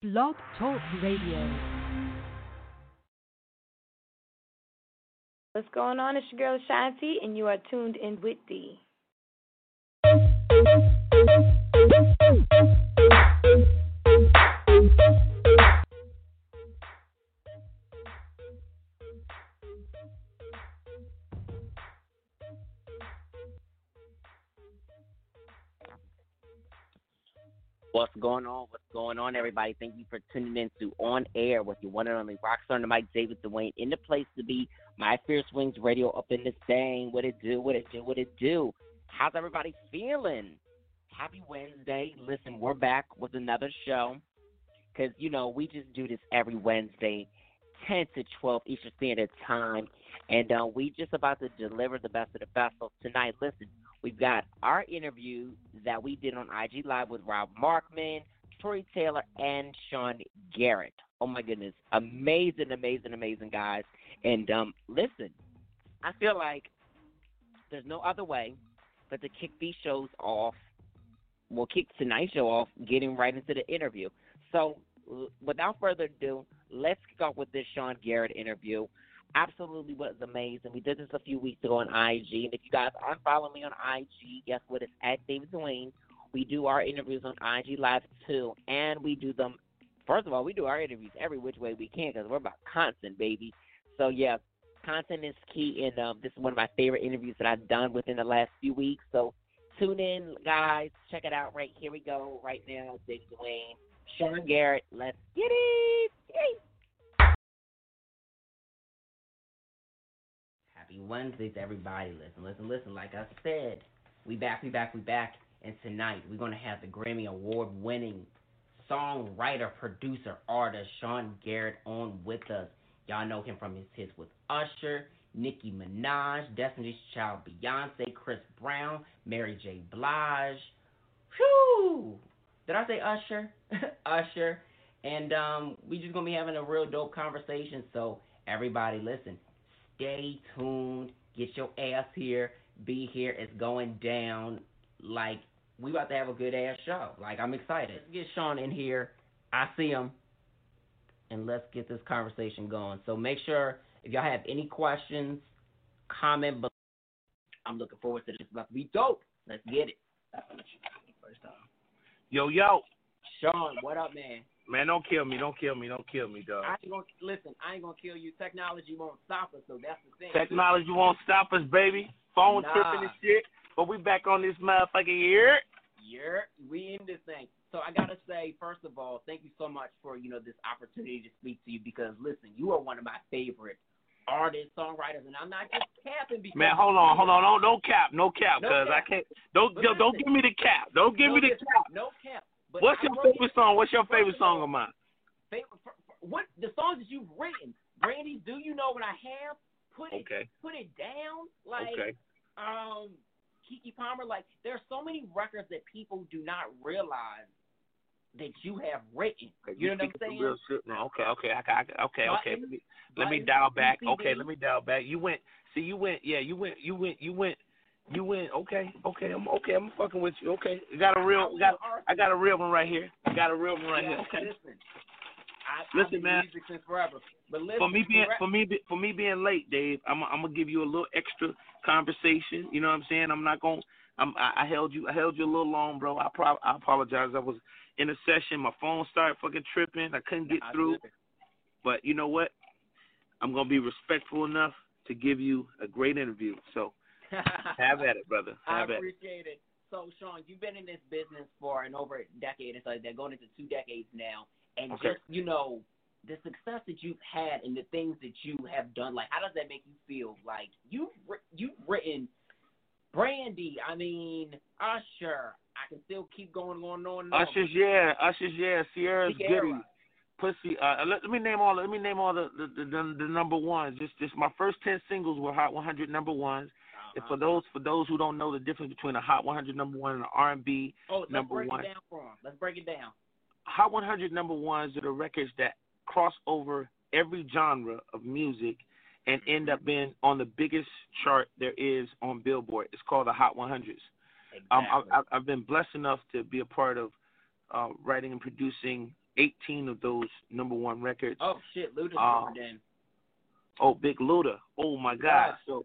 Blog Talk Radio. What's going on? It's your girl Shanti, and you are tuned in with D. What's going on? On, everybody? Thank you for tuning in to On Air with your one and only rock rockstar, Mike David Dwayne, in the place to be. My Fierce Wings Radio up in the thing. What it do? What it do? What it do? How's everybody feeling? Happy Wednesday. Listen, we're back with another show because, you know, we just do this every Wednesday, 10 to 12 Eastern Standard Time. And uh, we just about to deliver the best of the best. So tonight, listen, we've got our interview that we did on IG Live with Rob Markman, Troy Taylor, and Sean Garrett. Oh my goodness, amazing, amazing, amazing guys. And um, listen, I feel like there's no other way but to kick these shows off. We'll kick tonight's show off, getting right into the interview. So, without further ado, let's kick off with this Sean Garrett interview absolutely was amazing. We did this a few weeks ago on IG. And if you guys aren't following me on IG, guess what? It's at David Dwayne. We do our interviews on IG Live too. And we do them, first of all, we do our interviews every which way we can because we're about content, baby. So, yeah, content is key. And um, this is one of my favorite interviews that I've done within the last few weeks. So, tune in, guys. Check it out right here we go, right now. David Dwayne, Sean Garrett. Let's get it. Yay. Happy Wednesday to everybody. Listen, listen, listen. Like I said, we back, we back, we back. And tonight we're gonna have the Grammy Award winning songwriter, producer, artist Sean Garrett on with us. Y'all know him from his hits with Usher, Nicki Minaj, Destiny's Child, Beyonce, Chris Brown, Mary J. Blige. Whew! Did I say Usher? Usher. And um, we just gonna be having a real dope conversation. So everybody, listen stay tuned. Get your ass here. Be here. It's going down. Like we about to have a good ass show. Like I'm excited. Let's get Sean in here. I see him, and let's get this conversation going. So make sure if y'all have any questions, comment below. I'm looking forward to this. It's about to be dope. Let's get it. First time. Yo, yo. Sean, what up, man? Man, don't kill me, don't kill me, don't kill me, dog. I ain't gonna listen. I ain't gonna kill you. Technology won't stop us, so that's the thing. Technology won't stop us, baby. Phone nah. tripping and shit. But we back on this motherfucking year. Yeah, we in this thing. So I gotta say, first of all, thank you so much for you know this opportunity to speak to you because listen, you are one of my favorite artists, songwriters, and I'm not just capping because man, hold on, hold on, don't don't cap, no cap, cause cap. I can't. Don't But don't listen, give me the cap. Don't give no, me the cap. No cap. But What's your favorite song? What's your favorite First of all, song of mine? favorite, for, for, what the songs that you've written? Brandy, do you know what I have? Put it, Okay. put it down. Like, Okay. um, Keke Palmer. Like, there are so many records that people do not realize that you have written. You know what I'm saying? Real shit. Okay, okay, I, I, okay, okay. Let me, let me dial back. Okay, let me dial back. You went. See, you went. Yeah, you went. You went. You went. You went. Okay, okay. I'm okay. I'm fucking with you. Okay, I got a real. Got. I got a real one right here. I got a real one right here. Okay. Listen, I, Listen, man. music since forever. But listen, For me being for me for me being late, Dave, I'm I'm gonna give you a little extra conversation. You know what I'm saying? I'm not gonna. I'm, I, I held you. I held you a little long, bro. I pro- I apologize. I was in a session. My phone started fucking tripping. I couldn't get through. But you know what? I'm gonna be respectful enough to give you a great interview. So have at it, brother. I Have at it. appreciate it. So, Sean, you've been in this business for an over a decade. It's like they're going into two decades now, and Okay. just you know the success that you've had and the things that you have done. Like, how does that make you feel? Like you've you've written Brandy. I mean Usher. I can still keep going on and on. Usher's yeah, Usher's yeah, Ciara's Ciara. goody. Pussy. Uh, let, let me name all. Let me name all the the, the the the number ones. Just just my first ten singles were Hot 100 number ones. And Uh-huh. for those for those who don't know the difference between a Hot 100 number one and an R&B, oh, let's number break one. it down for 'em. Let's break it down. Hot 100 number ones are the records that cross over every genre of music and end up being on the biggest chart there is on Billboard. It's called the Hot 100s. Exactly. Um, I, I've been blessed enough to be a part of uh, writing and producing 18 of those number one records. Oh shit, Luda's Um, then. Oh, Big Luda. Oh my God. Yeah. So,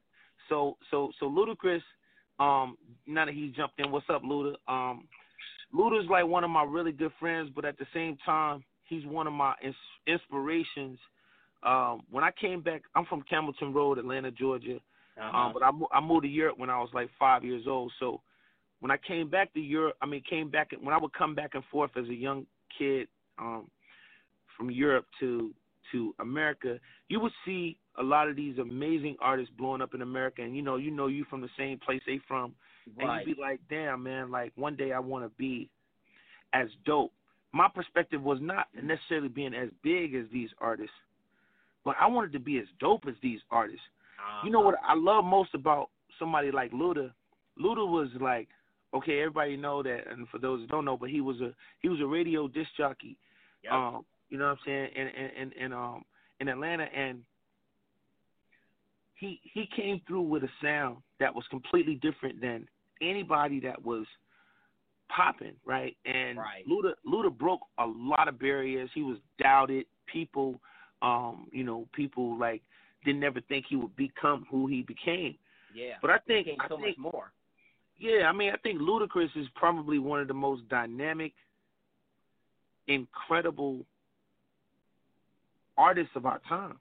so, so, so Ludacris. Um, now that he's jumped in, what's up, Luda? Um, Luda's like one of my really good friends, but at the same time, he's one of my ins- inspirations. Um, when I came back, I'm from Campbellton Road, Atlanta, Georgia. Uh-huh. Um, but I, I moved to Europe when I was like five years old. So when I came back to Europe, I mean, came back when I would come back and forth as a young kid um, from Europe to to America, you would see a lot of these amazing artists blowing up in America, and you know, you know, you from the same place they from, and you'd be like, damn, man, like one day I want to be as dope. My perspective was not necessarily being as big as these artists, but I wanted to be as dope as these artists. You know what I love most about somebody like Luda? Luda was like, okay, everybody know that, and for those who don't know, but he was a he was a radio disc jockey. Yep. Um, you know what I'm saying? In in in, in um in Atlanta, and he he came through with a sound that was completely different than anybody that was popping, right? And Right. Luda Luda broke a lot of barriers. He was doubted. People, um, you know, people like didn't ever think he would become who he became. yeah. But I think I so think much more. yeah, I mean, I think Ludacris is probably one of the most dynamic, incredible artists of our time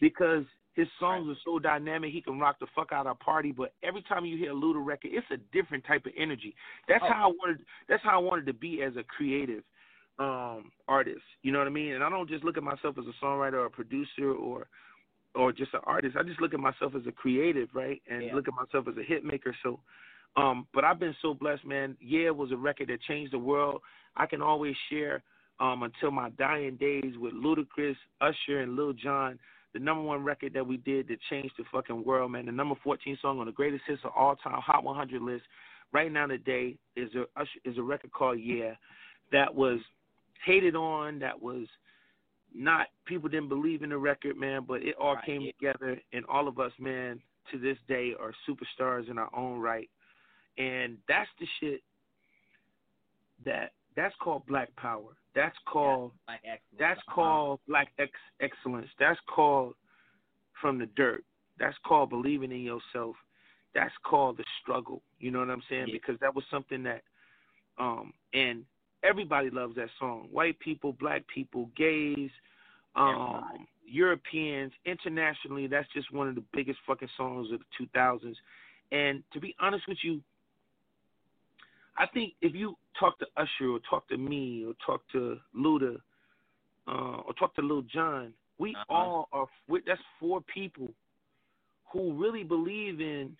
because his songs are so dynamic. He can rock the fuck out of a party, but every time you hear a Luda record, it's a different type of energy. That's Oh. how I wanted. That's how I wanted to be as a creative um artist. You know what I mean? And I don't just look at myself as a songwriter or a producer or or just an artist. I just look at myself as a creative, right? And Yeah. look at myself as a hit maker. So um, but I've been so blessed, man. Yeah, it was a record that changed the world. I can always share um, until my dying days with Ludacris, Usher, and Lil Jon, the number one record that we did that changed the fucking world, man. The number 14 song on the greatest hits of all time Hot 100 list right now today is a is a record called Yeah, that was hated on, that was not people didn't believe in the record, man, but it all Right, came together, and all of us, man, to this day are superstars in our own right and that's the shit that that's called black power. That's called Like that's Uh-huh. called black ex- excellence. That's called from the dirt. That's called believing in yourself. That's called the struggle. You know what I'm saying? Yeah. Because that was something that um and everybody loves that song. White people, black people, gays, um Everybody. Europeans, internationally, that's just one of the biggest fucking songs of the 2000s. And to be honest with you, I think if you talk to Usher or talk to me or talk to Luda uh, or talk to Lil Jon, we Uh-huh. all are. we that's four people who really believe in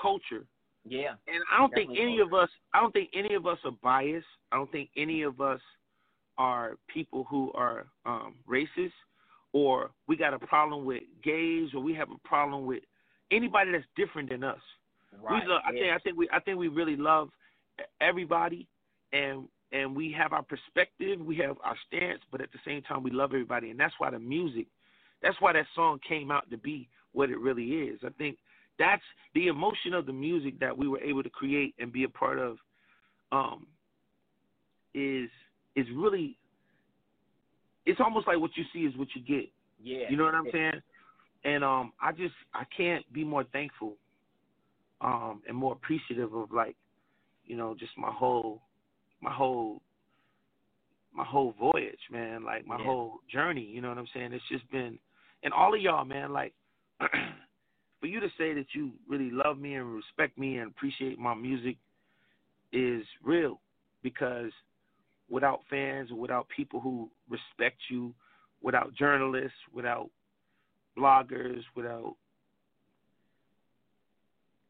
culture. Yeah. And I don't think any of us. I don't think any of us are biased. I don't think any of us are people who are um, racist, or we got a problem with gays, or we have a problem with anybody that's different than us. Right. We love, I think I think we I think we really love everybody, and and we have our perspective, we have our stance, but at the same time we love everybody, and that's why the music, that's why that song came out to be what it really is. I think that's the emotion of the music that we were able to create and be a part of. Um, is is really, it's almost like what you see is what you get. yeah. You know what I'm saying? And um, I just I can't be more thankful, um, and more appreciative of like, you know, just my whole, my whole, my whole voyage, man. Like my Yeah. whole journey. You know what I'm saying? It's just been, and all of y'all, man. Like, for you to say that you really love me and respect me and appreciate my music is real, because without fans without people who respect you, without journalists, without bloggers, without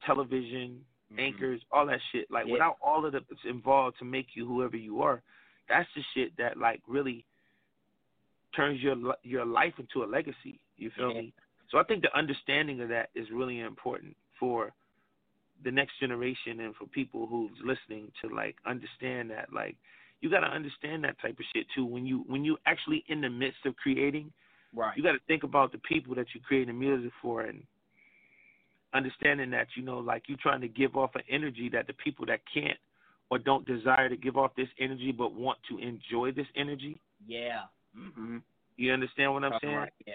television, Mhm. anchors, all that shit. Like Yeah. without all of the that's involved to make you whoever you are, that's the shit that like really turns your your life into a legacy. You feel Yeah. me? So I think the understanding of that is really important for the next generation and for people who's listening to like understand that like you got to understand that type of shit too when you when you actually in the midst of creating Right. you got to think about the people that you're creating music for and understanding that you know like you're trying to give off an energy that the people that can't or don't desire to give off this energy but want to enjoy this energy. Yeah. mm-hmm. You understand what I'm saying? right, Yeah.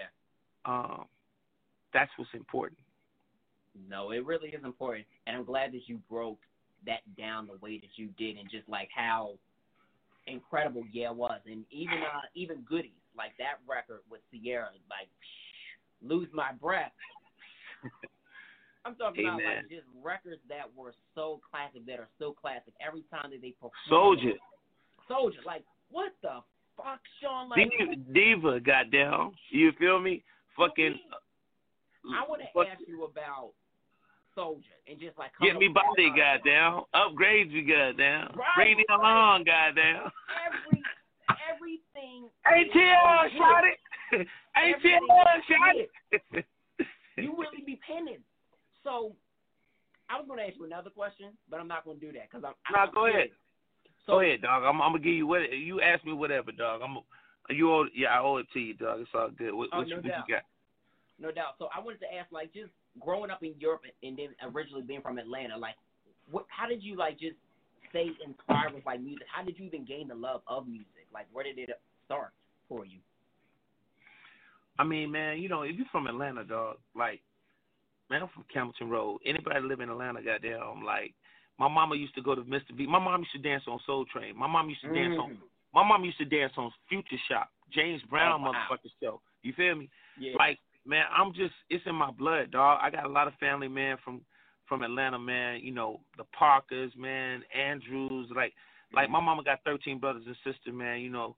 Um, that's what's important. No, it really is important, and I'm glad that you broke that down the way that you did, and just like how incredible yeah was, and even uh even goodies like that record with Ciara, like lose my breath. I'm talking about like just records that were so classic, that are so classic. Every time that they perform, Soldier, Soldier, like what the fuck, Sean? Like Diva, Diva, goddamn, you feel me? Fucking. Uh, I want to fuck- ask you about Soldier and just like Get me body, goddamn. Upgrade you, goddamn. Right, Bring me along, goddamn. every everything. ATL, shot it. ATL, shot it. You really be penning. So I was going to ask you another question, but I'm not going to do that because I'm. Nah, I'm go ahead. So Go ahead, dog. I'm, I'm gonna give you what you ask me. Whatever, dog. I'm. You owe, yeah, I owe it to you, dog. It's all good. What, Oh, what, no you, what doubt. you got? No doubt. So I wanted to ask, like, just growing up in Europe and then originally being from Atlanta, like, what? How did you like just stay inspired with like music? How did you even gain the love of music? Like, where did it start for you? I mean, man, you know, if you're from Atlanta, dog, like, man, I'm from Campbellton Road. Anybody live in Atlanta, goddamn, like, my mama used to go to Mr. B. My mom used to dance on Soul Train. My mom used to dance on. Mhm. My mom used to dance on Future Shock, James Brown, Oh, wow. motherfucker show. You feel me? Yeah. Like, man, I'm just it's in my blood, dog. I got a lot of family, man, from from Atlanta, man. You know, the Parkers, man, Andrews, like like my mama got thirteen brothers and sisters, man, you know.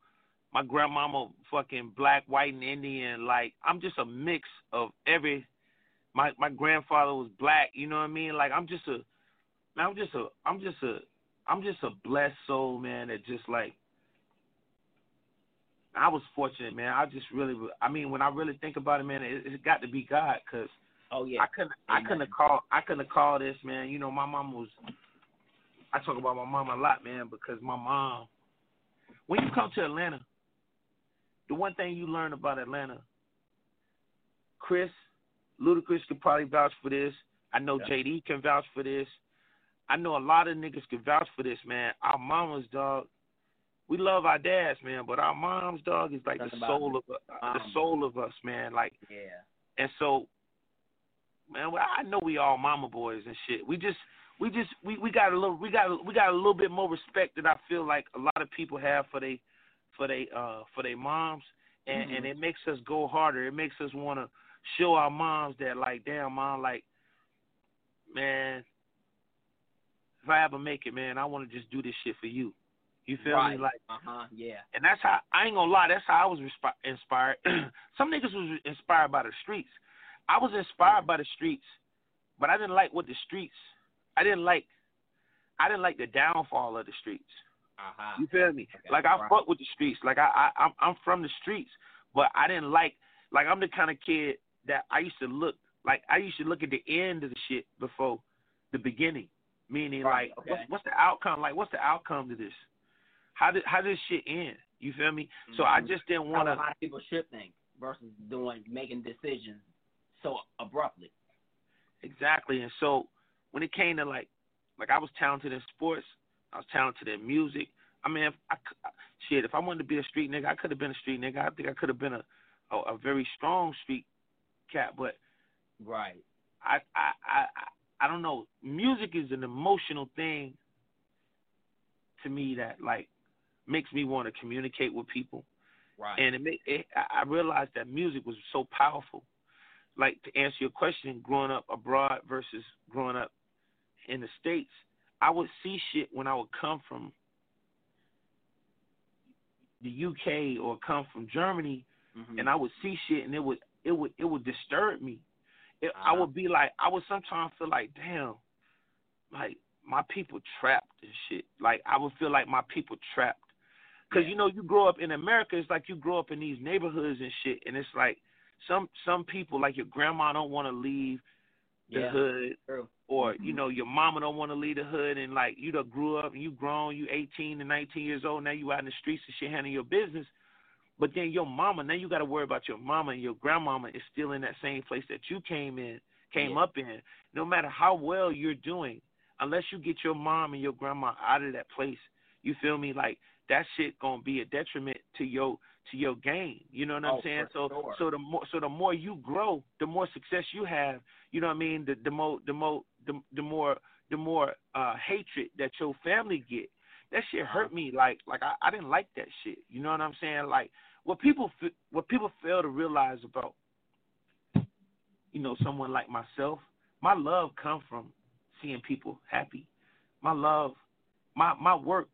My grandmama fucking black, white and Indian, like I'm just a mix of every my my grandfather was black, you know what I mean? Like I'm just a man, I'm just a I'm just a I'm just a blessed soul, man, that just like I was fortunate, man. I just really, I mean, when I really think about it, man, it, it got to be God, cause oh yeah. I couldn't, I couldn't called, I couldn't have called this, man. You know, my mom was. I talk about my mom a lot, man, because my mom. When you come to Atlanta, the one thing you learn about Atlanta, Chris, Ludacris could probably vouch for this. I know Yeah. JD can vouch for this. I know a lot of niggas can vouch for this, man. Our mamas, dog. We love our dads, man, but our moms, dog, is like Something the soul of uh, the soul of us, man. Like yeah. and so, man, well, I know we all mama boys and shit. We just, we just, we, we got a little, we got, we got a little bit more respect that I feel like a lot of people have for they, for they, uh, for their moms, and Mhm. and it makes us go harder. It makes us want to show our moms that, like, damn, mom, like, man, if I ever make it, man, I want to just do this shit for you. You feel right. me? Like, uh huh. Yeah. and that's how I ain't gonna lie. That's how I was respi- inspired. Some niggas was inspired by the streets. I was inspired by the streets, but I didn't like what the streets. I didn't like. I didn't like the downfall of the streets. Uh huh. You feel me? Okay, like I right. fuck with the streets. Like I, I, I'm, I'm from the streets, but I didn't like. Like I'm the kind of kid that I used to look. Like I used to look at the end of the shit before the beginning. Meaning, Right, like, okay. what's, what's the outcome? Like, what's the outcome to this? How did how did this shit end? You feel me? So I Mhm. just didn't want a lot of people should think versus doing making decisions so abruptly. Exactly. And so when it came to like, like I was talented in sports, I was talented in music. I mean, if I, shit, if I wanted to be a street nigga, I could have been a street nigga. I think I could have been a, a a very strong street cat. But Right. I I I I- don't know. Music is an emotional thing to me that like makes me want to communicate with people. Right. and it, make, it I I realized that music was so powerful. Like to answer your question, growing up abroad versus growing up in the states, I would see shit when I would come from the UK or come from Germany, Mhm. and I would see shit, and it would it would it would disturb me. It, I Uh-huh. would be like, I would sometimes feel like, damn, like my people trapped and shit. Like I would feel like my people trapped. Cause Yeah. you know you grow up in America, it's like you grow up in these neighborhoods and shit, and it's like some some people like your grandma don't want to leave the yeah. hood, True. or you know your mama don't want to leave the hood, and like you done grew up and you grown, you 18 and 19 years old, now you out in the streets and shit handling your business, but then your mama, now you got to worry about your mama and your grandmama is still in that same place that you came in, came Yeah. up in. No matter how well you're doing, unless you get your mom and your grandma out of that place, you feel me? Like that shit gonna be a detriment to your to your game. You know what I'm Oh, saying? So sure. so the more so the more you grow, the more success you have. You know what I mean? The the more the more the, the more the more uh hatred that your family get. That shit hurt me. Like like I, I didn't like that shit. You know what I'm saying? Like what people what people fail to realize about you know someone like myself. My love come from seeing people happy. My love, my my work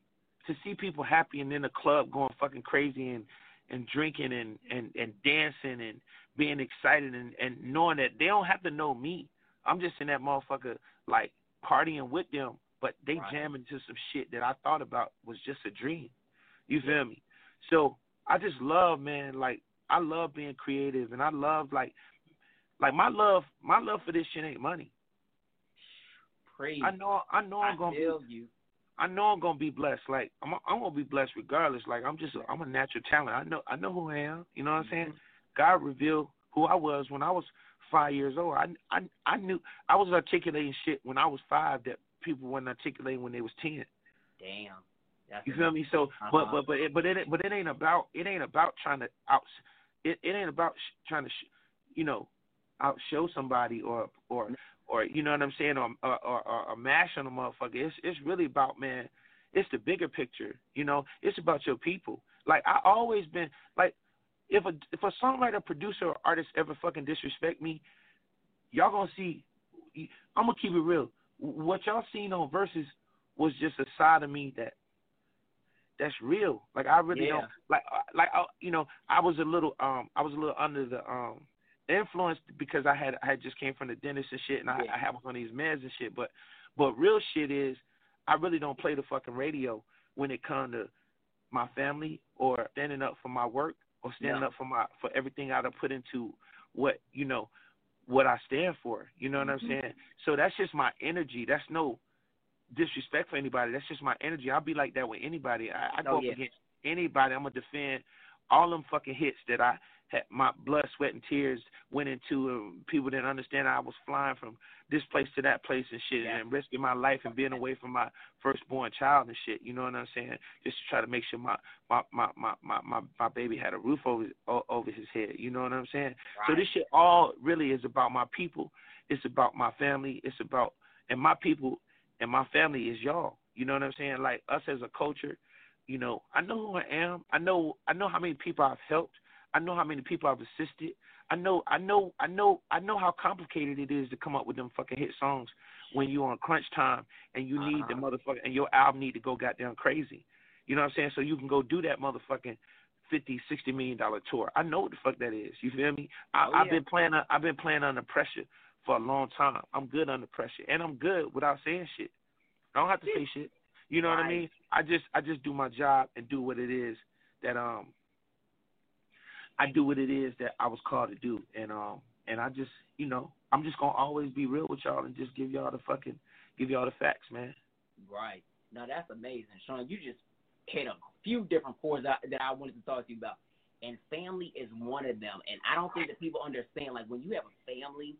to see people happy and in the club going fucking crazy and and drinking and and and dancing and being excited and and knowing that they don't have to know me. I'm just in that motherfucker like partying with them, but they Right. jamming to some shit that I thought about was just a dream. You feel me? So I just love, man. Like I love being creative, and I love like like my love my love for this shit ain't money. Praise. I know I know I'm I gonna be feel you. I know I'm gonna be blessed. Like I'm, I'm gonna be blessed regardless. Like I'm just, I'm a natural talent. I know, I know who I am. You know what I'm mm-hmm. saying? God revealed who I was when I was five years old. I, I, I knew I was articulating shit when I was five that people weren't articulating when they was ten. Damn. That's You feel me? So, but, Uh-huh. but, but, it, but it, but it ain't about, it ain't about trying to out, it, it ain't about sh- trying to, sh- you know, outshow somebody or, or, or you know what I'm saying, or, or, or, or mash on a motherfucker. It's, it's really about man. It's the bigger picture. You know, it's about your people. Like I always been like, if a if a songwriter, producer, or artist ever fucking disrespect me, y'all gonna see. I'm gonna keep it real. What y'all seen on Verzuz was just a side of me that that's real. Like I really Yeah. don't like uh, like I, you know I was a little um I was a little under the um influence because I had I had just came from the dentist and shit and I, Yeah. I have on these meds and shit. But but real shit is I really don't play the fucking radio when it comes to my family or standing up for my work or standing up for my for everything I've put into what you know what I stand for. You know what Mm-hmm. I'm saying? So that's just my energy. That's no disrespect for anybody. That's just my energy. I'll be like that with anybody. I, I go Oh, up yeah. against anybody. I'm gonna defend all them fucking hits that I my blood, sweat, and tears went into. And people didn't understand I was flying from this place to that place and shit, Yeah. and risking my life and being away from my firstborn child and shit. You know what I'm saying? Just to try to make sure my my my my my, my, my baby had a roof over over his head. You know what I'm saying? So this shit all really is about my people. It's about my family. It's about and my people and my family is y'all. You know what I'm saying? Like us as a culture, you know, I know who I am. I know I know how many people I've helped. I know how many people I've assisted. I know I know I know I know how complicated it is to come up with them fucking hit songs when you're on crunch time and you need the Uh-huh. motherfucker and your album need to go goddamn crazy. You know what I'm saying? So you can go do that motherfucking fifty, sixty million dollar tour. I know what the fuck that is. You feel me? I, Oh, I've been playing. I've been playing under pressure for a long time. I'm good under pressure, and I'm good without saying shit. I don't have to say shit. You know what I mean? I just I just do my job and do what it is that um I do what it is that I was called to do, and um and I just you know I'm just gonna always be real with y'all and just give y'all the fucking give y'all the facts, man. Right. Now that's amazing, Sean. You just hit a few different chords that, that I wanted to talk to you about, and family is one of them. And I don't think that people understand. Like when you have a family,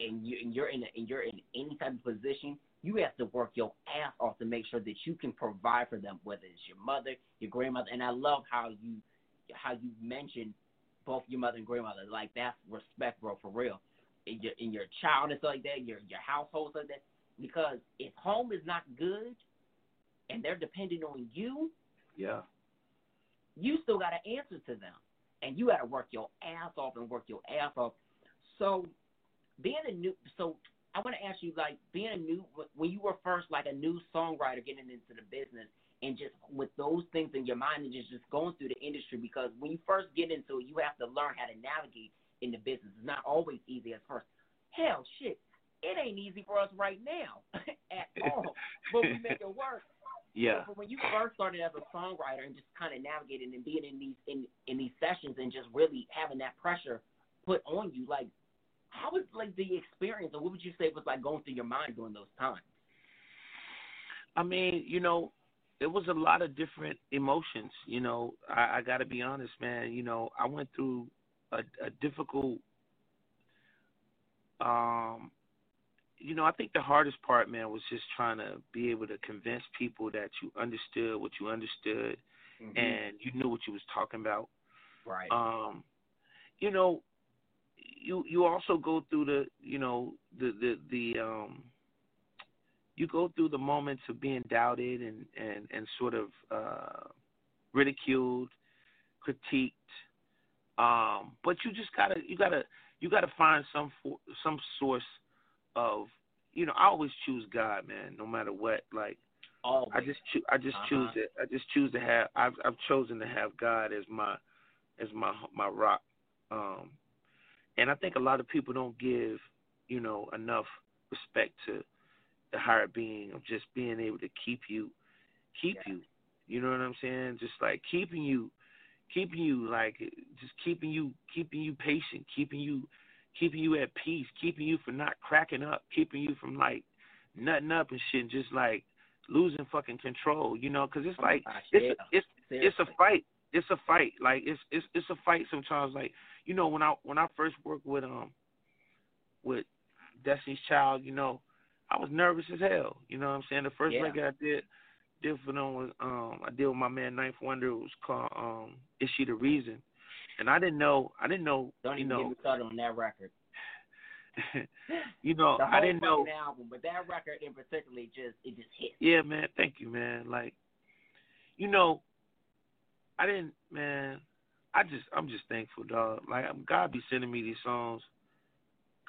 and you and you're in a, and you're in any type of position, you have to work your ass off to make sure that you can provide for them, whether it's your mother, your grandmother. And I love how you how you mentioned both your mother and grandmother. Like that's respect, bro, for real. In your in your child and stuff like that, your your household stuff like that. Because if home is not good and they're depending on you, Yeah. you still got to answer to them, and you got to work your ass off and work your ass off. So, being a new, so I want to ask you, like, being a new, when you were first like a new songwriter getting into the business, and just with those things in your mind, and just just going through the industry, because when you first get into it, you have to learn how to navigate in the business. It's not always easy at first. Hell, shit, it ain't easy for us right now at all, but we make it work. Yeah. So when you first started as a songwriter and just kind of navigating and being in these in in these sessions and just really having that pressure put on you, like how was like the experience, or what would you say was like going through your mind during those times? I mean, you know, it was a lot of different emotions. You know, I, I got to be honest, man. You know, I went through a, a difficult. Um, you know, I think the hardest part, man, was just trying to be able to convince people that you understood what you understood Mhm. and you knew what you was talking about. right. Um, you know, you you also go through the you know the the the um you go through the moments of being doubted and and and sort of uh ridiculed, critiqued. Um, but you just gotta you gotta you gotta find some for, some source of you know I always choose God, man, no matter what. Like Always. I just choo- I just Uh-huh. choose it. I just choose to have. I've I've chosen to have God as my as my my rock. Um, and I think a lot of people don't give you know enough respect to the higher being of just being able to keep you keep Yeah. you. You know what I'm saying? Just like keeping you keeping you like just keeping you keeping you patient, keeping you keeping you at peace, keeping you from not cracking up, keeping you from like nutting up and shit, and just like losing fucking control. You know, because it's Oh like gosh, it's yeah. it's it's a fight. It's a fight. Like it's it's it's a fight sometimes. Like you know when I when I first worked with um with Destiny's Child, you know, I was nervous as hell. You know what I'm saying? The first Yeah. record I did did for them was um I did with my man 9th Wonder. It was called um Is She the Reason? And I didn't know I didn't know Don't you even get know me started on that record. you know I didn't know album, but that record in particular just it just hit. Yeah, man. Thank you, man. Like, you know, I didn't, man. I just, I'm just thankful, dog. Like, God be sending me these songs.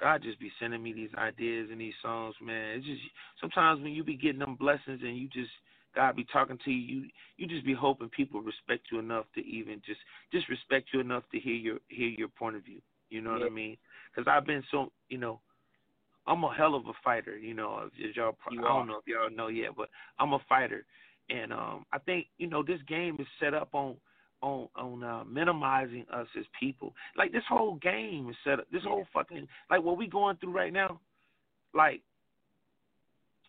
God just be sending me these ideas and these songs, man. It's just sometimes when you be getting them blessings and you just God be talking to you, you you just be hoping people respect you enough to even just just respect you enough to hear your hear your point of view. You know what I mean? Because I've been so, you know, I'm a hell of a fighter. You know, If y'all, I don't know if y'all know yet, but I'm a fighter, and um, I think you know this game is set up on on on uh, minimizing us as people. Like this whole game is set up. This whole fucking like what we going through right now, like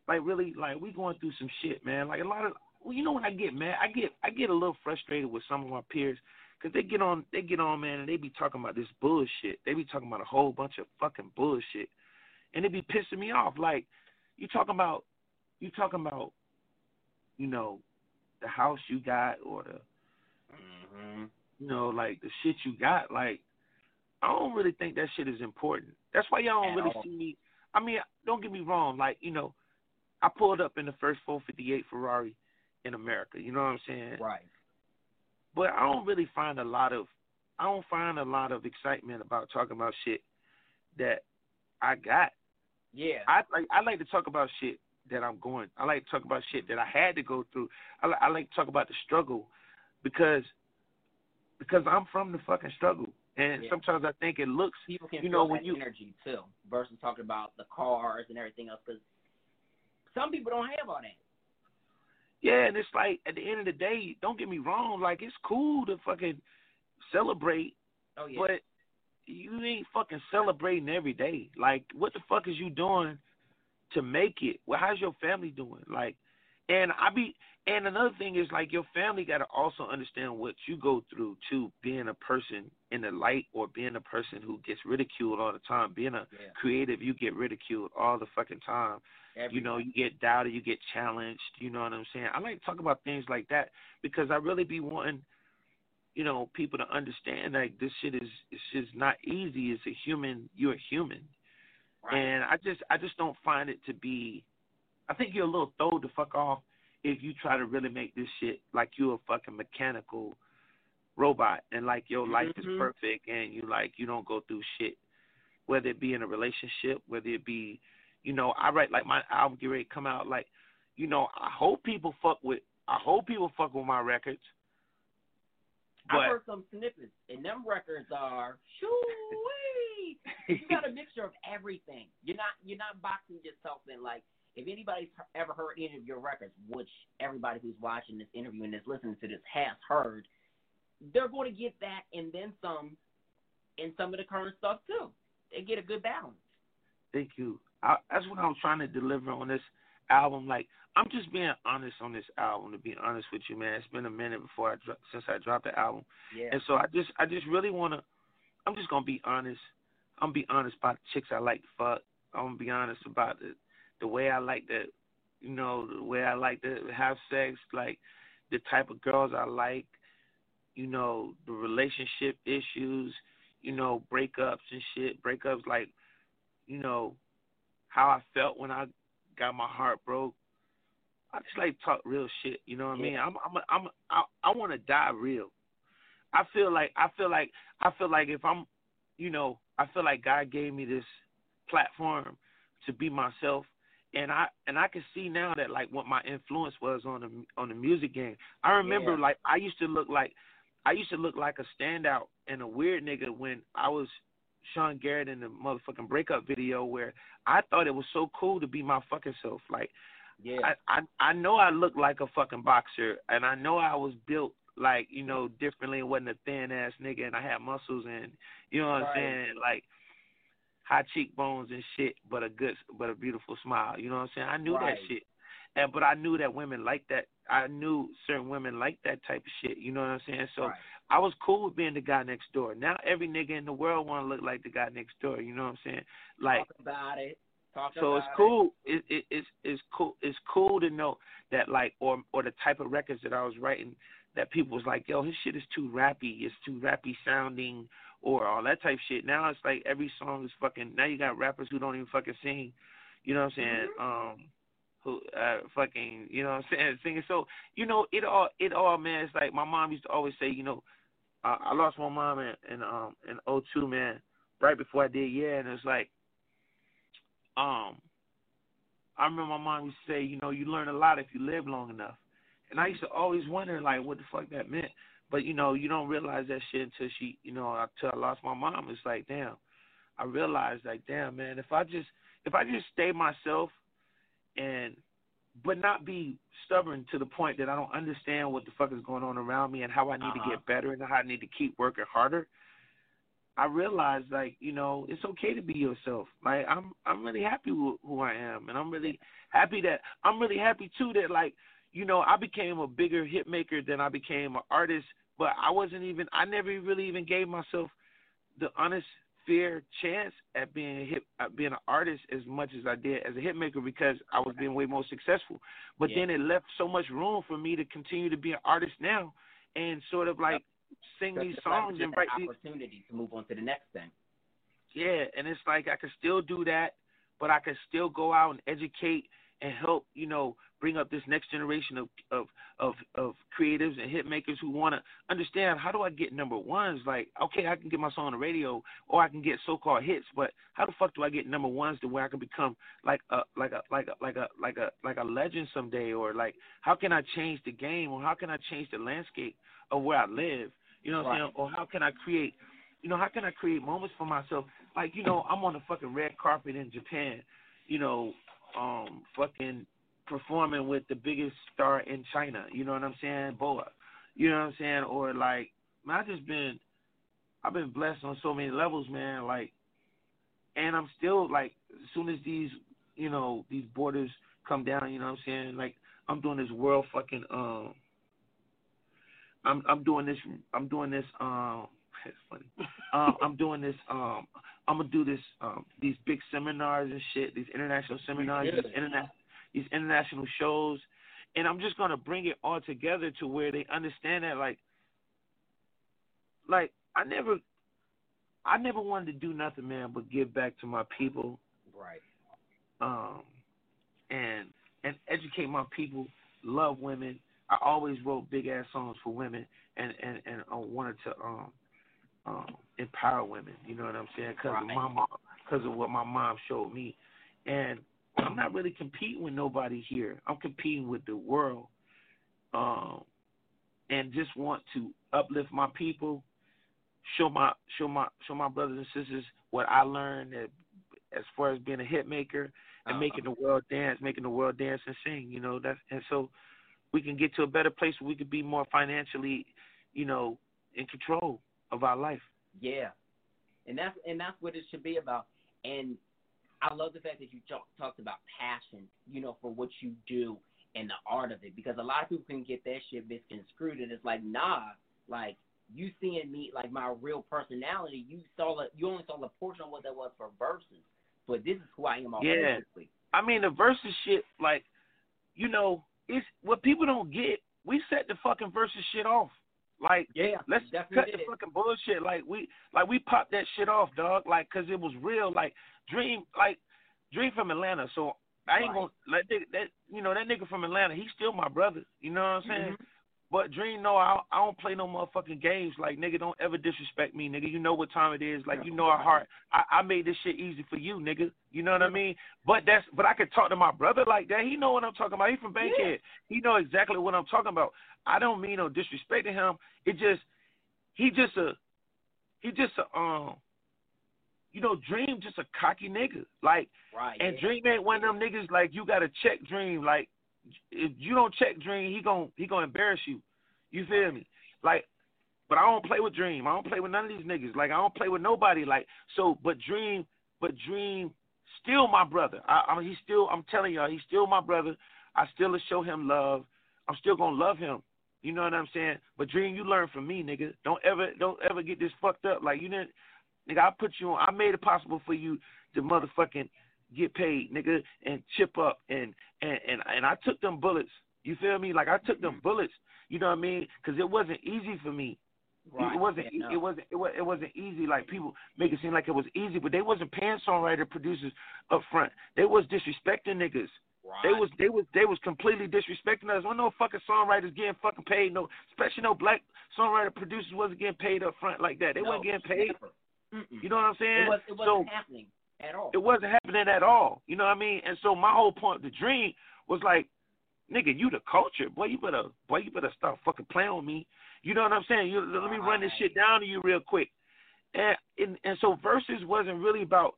like really like we going through some shit, man. Like a lot of well, you know when I get mad, I get I get a little frustrated with some of my peers because they get on they get on man and they be talking about this bullshit. They be talking about a whole bunch of fucking bullshit, and it be pissing me off. Like you talking about you talking about you know the house you got or the Mm-hmm. you know, like the shit you got, like I don't really think that shit is important. That's why y'all don't At really all. see me. I mean, don't get me wrong. Like you know, I pulled up in the first 458 Ferrari in America. You know what I'm saying? Right. But I don't really find a lot of, I don't find a lot of excitement about talking about shit that I got. Yeah. I like I like to talk about shit that I'm going. I like to talk about shit that I had to go through. I, li- I like to talk about the struggle because because I'm from the fucking struggle. And Yeah. sometimes I think it looks People can you know, when you- energy too, versus talking about the cars and everything else. Because some people don't have all that. yeah, and it's like at the end of the day, don't get me wrong, like it's cool to fucking celebrate, Oh yeah. but you ain't fucking celebrating every day. Like what the fuck is you doing to make it? Well, how's your family doing? Like and I be and another thing is like your family got to also understand what you go through too, being a person in the light or being a person who gets ridiculed all the time. Being a yeah. creative, you get ridiculed all the fucking time. You know, you get doubted, you get challenged. You know what I'm saying? I like to talk about things like that because I really be wanting, you know, people to understand like this shit is it's just not easy. It's a human. You're a human, right. and I just I just don't find it to be. I think you're a little throwed the fuck off if you try to really make this shit like you're a fucking mechanical robot and like your life is Mhm. perfect and you like you don't go through shit, whether it be in a relationship, whether it be, you know, I write like my album get ready to come out like, you know, I hope people fuck with I hope people fuck with my records. I heard some snippets, and them records are shoo You got a mixture of everything. You're not you're not boxing yourself in. Like if anybody's ever heard any of your records, which everybody who's watching this interview and is listening to this has heard, they're going to get that and then some in some of the current stuff too. They get a good balance. Thank you. I, that's what I'm trying to deliver on this album. Like I'm just being honest on this album. To be honest with you, man, it's been a minute before I dro- since I dropped the album, Yeah. and so I just I just really want to. I'm just gonna be honest. I'm gonna be honest about the chicks I like to fuck. I'm gonna be honest about it. The way I like to, you know, the way I like to have sex, like the type of girls I like, you know, the relationship issues, you know, breakups and shit. Breakups like, you know, how I felt when I got my heart broke. I just like to talk real shit. You know what Yeah. I mean? I'm I'm I'm I, I want to die real. I feel like I feel like I feel like if I'm, you know, I feel like God gave me this platform to be myself, and I and I can see now that like what my influence was on the on the music game. I remember Yeah. like I used to look like I used to look like a standout and a weird nigga when I was Sean Garrett in the motherfucking breakup video where I thought it was so cool to be my fucking self. Like Yeah. I, I I know I look like a fucking boxer, and I know I was built like you know differently. and wasn't a thin ass nigga, and I had muscles, and you know what Right. I'm saying, like high cheekbones and shit, but a good, but a beautiful smile. You know what I'm saying? I knew Right. that shit, and but I knew that women like that. I knew certain women like that type of shit. You know what I'm saying? So right. I was cool with being the guy next door. Now every nigga in the world want to look like the guy next door. You know what I'm saying? Like Talk about it. Talk so about it's cool. It, it it's it's cool. It's cool to know that like or or the type of records that I was writing that people was like, yo, his shit is too rappy. It's too rappy sounding or all that type shit. Now it's like every song is fucking. Now you got rappers who don't even fucking sing. You know what I'm saying? Um, who uh fucking you know what I'm saying singing. So you know it all it all man. It's like my mom used to always say, you know, uh, I lost my mom in in um in '02 man, right before I did yeah, and it's like um, I remember my mom used to say, you know, you learn a lot if you live long enough. And I used to always wonder, like, what the fuck that meant. But, you know, you don't realize that shit until she, you know, until I lost my mom. It's like, damn. I realized, like, damn, man, if I just, if I just stay myself and, but not be stubborn to the point that I don't understand what the fuck is going on around me and how I need Uh-huh. to get better and how I need to keep working harder, I realized like you know it's okay to be yourself. Like I'm I'm really happy with who I am, and I'm really happy that I'm really happy too that like you know I became a bigger hit maker than I became an artist. But I wasn't even I never really even gave myself the honest fair chance at being a hit at being an artist as much as I did as a hit maker because I was being way more successful. But Yeah. then it left so much room for me to continue to be an artist now and sort of like sing Because these songs and an write these opportunity to move on to the next thing. yeah, and it's like I could still do that, but I could still go out and educate and help, you know, bring up this next generation of of of, of creatives and hit makers who want to understand how do I get number ones? Like, okay, I can get my song on the radio, or I can get so-called hits, but how the fuck do I get number ones to where I can become like a like a like a like a like a like a legend someday, or like how can I change the game, or how can I change the landscape of where I live? You know what I'm saying? Or how can I create you know, how can I create moments for myself? Like, you know, I'm on the fucking red carpet in Japan, you know, um, fucking performing with the biggest star in China. You know what I'm saying? BoA. You know what I'm saying? Or like, man, I just been, I've been blessed on so many levels, man. Like, and I'm still like, as soon as these, you know, these borders come down, you know what I'm saying? Like, I'm doing this world fucking, um, I'm I'm doing this. I'm doing this. Um, it's funny. Um, I'm doing this. Um, I'm gonna do this. Um, these big seminars and shit. These international seminars. These interna- These international shows, and I'm just gonna bring it all together to where they understand that, like, like I never, I never wanted to do nothing, man, but give back to my people Right. um, and and educate my people. Love women. I always wrote big ass songs for women, and and and I wanted to um um empower women. You know what I'm saying? Because of Right. my mom, because of what my mom showed me, and I'm not really competing with nobody here. I'm competing with the world, um, and just want to uplift my people, show my show my show my brothers and sisters what I learned that as far as being a hit maker and Uh-huh. making the world dance, making the world dance and sing. You know that, and so we can get to a better place where we could be more financially, you know, in control of our life. Yeah, and that's and that's what it should be about. And I love the fact that you talk, talked about passion, you know, for what you do and the art of it, because a lot of people can get that shit misconstrued, and it's like, nah, like you seeing me like my real personality, you saw the, you only saw the portion of what that was for Verzuz. but this is who I am Yeah. authentically. I mean, the Verzuz shit, like, you know, it's what people don't get. We set the fucking Verzuz shit off. Like, Yeah, let's cut the it. fucking bullshit. Like we, like we popped that shit off, dog. Like, cause it was real. Like Dream, like Dream from Atlanta. So I ain't Right. gonna let that, that, you know, that nigga from Atlanta. He's still my brother. You know what I'm saying? Mhm. But Dream, no, I, I don't play no motherfucking games. Like, nigga, don't ever disrespect me, nigga. You know what time it is. Like, you know our heart. I, I made this shit easy for you, nigga. You know what I mean? But that's, but I could talk to my brother like that. He know what I'm talking about. He from Bankhead. He know exactly what I'm talking about. I don't mean no disrespect to him. It just, he just a, he just a, um, you know, Dream just a cocky nigga. Like, Right. and yeah. Dream ain't one of them niggas like you gotta check Dream. Like if you don't check Dream, he gon' he gonna embarrass you. You feel me? Like, but I don't play with Dream. I don't play with none of these niggas. Like I don't play with nobody. Like so, but Dream, but Dream, still my brother. I, I mean, he's still. I'm telling y'all, he's still my brother. I still show him love. I'm still gonna love him. You know what I'm saying? But Dream, you learn from me, nigga. Don't ever, don't ever get this fucked up. Like you didn't, nigga. I put you on. I made it possible for you to motherfucking get paid, nigga, and chip up and and and and I took them bullets. You feel me? Like I took them mm-hmm. bullets. You know what I mean? Because it wasn't easy for me. right. It wasn't. yeah, no. It wasn't. It, was, it wasn't easy. Like people make it seem like it was easy, but they wasn't paying songwriter producers up front. They was disrespecting niggas. Right. They was they was they was completely disrespecting us. When no fucking songwriters getting fucking paid, no, especially no black songwriter producers wasn't getting paid up front like that. They No, wasn't getting paid. You know what I'm saying? It, was, it wasn't happening at all. it wasn't happening at all. You know what I mean? And so my whole point, the dream, was like, nigga, you the culture, boy. You better, boy, you better stop fucking playing with me. You know what I'm saying? You, let me run this shit down to you real quick. And, and and so Verzuz wasn't really about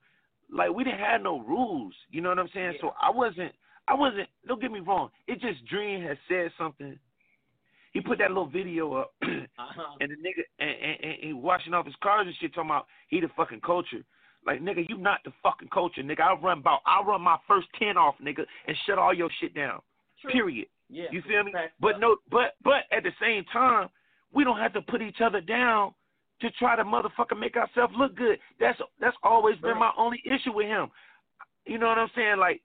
like we didn't have no rules. You know what I'm saying? So I wasn't, I wasn't. Don't get me wrong. It just Dream had said something. He put that little video up. uh-huh. and the nigga and, and, and he washing off his cars and shit, talking about he the fucking culture. Like nigga, you not the fucking culture, nigga. I run about I run my first ten off, nigga, and shut all your shit down. True. Period. Yeah. You feel me? But no, but but at the same time, we don't have to put each other down to try to motherfucker make ourselves look good. That's that's always been my only issue with him. You know what I'm saying? Like,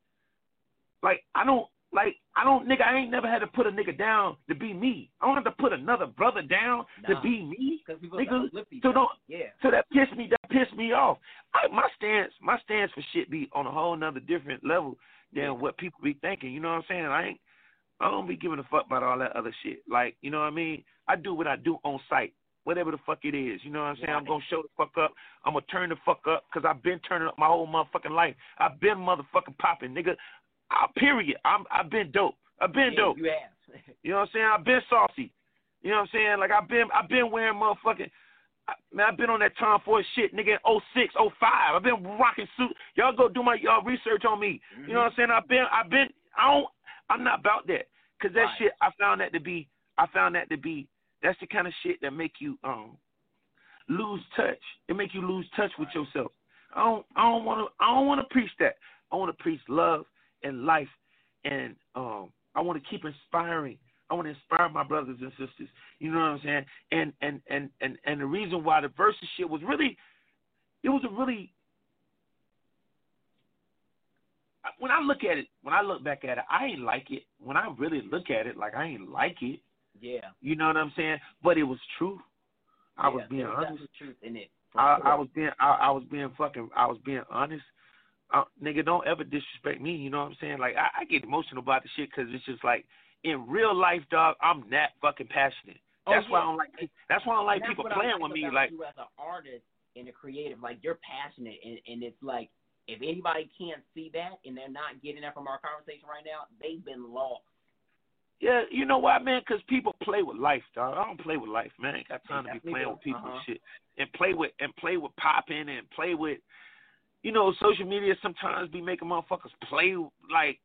like I don't like I don't nigga. I ain't never had to put a nigga down to be me. I don't have to put another brother down to be me. Nigga, so don't- Yeah. So that pissed me. That pissed me off. I, my stance, my stance for shit be on a whole nother different level than Yeah. what people be thinking. You know what I'm saying? I ain't. I don't be giving a fuck about all that other shit. Like, you know what I mean? I do what I do on site, whatever the fuck it is. You know what I'm saying? I'm gonna show the fuck up. I'm gonna turn the fuck up because I've been turning up my whole motherfucking life. I've been motherfucking popping, nigga. I, period. I'm. I've been dope. I've been yeah, dope. You have. You know what I'm saying? I've been saucy. You know what I'm saying? Like I've been I've been wearing motherfucking I- man, I've been on that Tom Ford shit, nigga, in 06, 05. I've been rocking suit. Y'all go do my y'all research on me. You know what I'm saying? I've been I've been I don't I'm not about that. Cause that Right. shit I found that to be I found that to be that's the kind of shit that make you um lose touch. It make you lose touch with yourself. I don't I don't wanna I don't wanna preach that. I wanna preach love and life and um I want to keep inspiring. I want to inspire my brothers and sisters. You know what I'm saying? And and and and and the reason why the Verzuz shit was really, it was a really. When I look at it, when I look back at it, I ain't like it. When I really look at it, like I ain't like it. Yeah. You know what I'm saying? But it was true. I was being honest. truth in it. I. I was being I, I was being fucking I was being honest. Uh, nigga, don't ever disrespect me. You know what I'm saying? Like I, I get emotional about the shit because it's just like in real life, dog. I'm that fucking passionate. Oh, That's why I yeah. don't like. That's why I don't like people playing like with me. Like you as an artist and a creative, like you're passionate, and, and it's like if anybody can't see that and they're not getting that from our conversation right now, they've been lost. Yeah, you know why, man? Because people play with life, dog. I don't play with life, man. I ain't got time to be playing with people Uh-huh. and shit. And play with and play with popping and play with, you know, social media sometimes be making motherfuckers play like,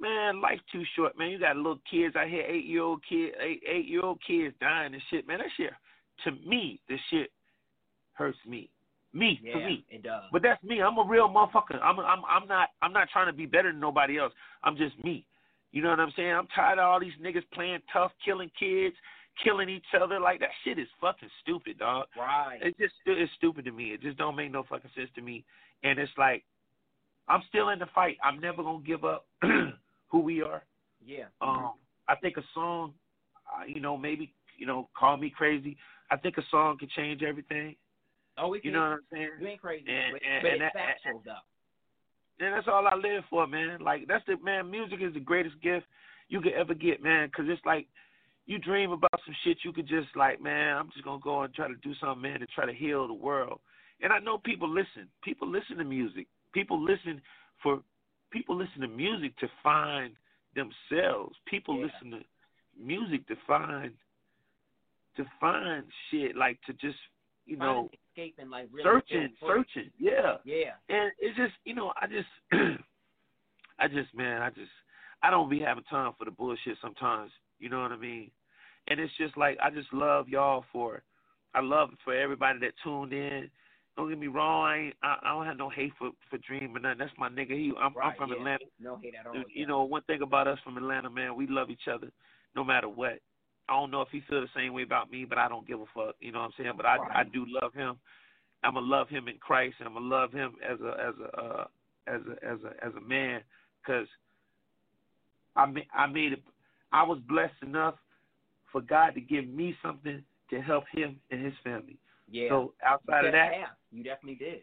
man, life too short, man. You got little kids out here, eight year old kid, eight eight year old kids dying and shit, man. That shit, to me, this shit hurts me, me Yeah, to me. it does. But that's me. I'm a real motherfucker. I'm I'm I'm not I'm not trying to be better than nobody else. I'm just me. You know what I'm saying? I'm tired of all these niggas playing tough, killing kids, killing each other. Like that shit is fucking stupid, dog. right. It's just it's stupid to me. It just don't make no fucking sense to me. And it's like I'm still in the fight. I'm never gonna give up who we are. Yeah. Um, I think a song, uh, you know, maybe you know, call me crazy. I think a song can change everything. Oh, it You can. know what I'm saying? You ain't crazy, And- but, and- but and it's that- factual though. And that's all I live for, man. Like that's the man. Music is the greatest gift you could ever get, man. Because it's like you dream about some shit you could just like, man. I'm just gonna go and try to do something, man, to try to heal the world. And I know people listen. People listen to music. People listen for. People listen to music to find themselves. People Yeah. listen to music to find. To find shit like to just you Find know and like really searching, searching, yeah Yeah. and it's just you know I just I just man I just I don't be having time for the bullshit sometimes you know what I mean and it's just like I just love y'all for I love for everybody that tuned in don't get me wrong I ain't I, I don't have no hate for for Dream or nothing that's my nigga he I'm, I'm from yeah. Atlanta No hate at all. you yeah. know one thing about us from Atlanta man we love each other no matter what I don't know if he feel the same way about me but I don't give a fuck you know what I'm saying but I I do love him I'm gonna love him in Christ, and I'm gonna love him as a as a uh, as a as a as a man, because I ma- I made it. I was blessed enough for God to give me something to help him and his family. Yeah. So outside of that, yeah, you definitely did.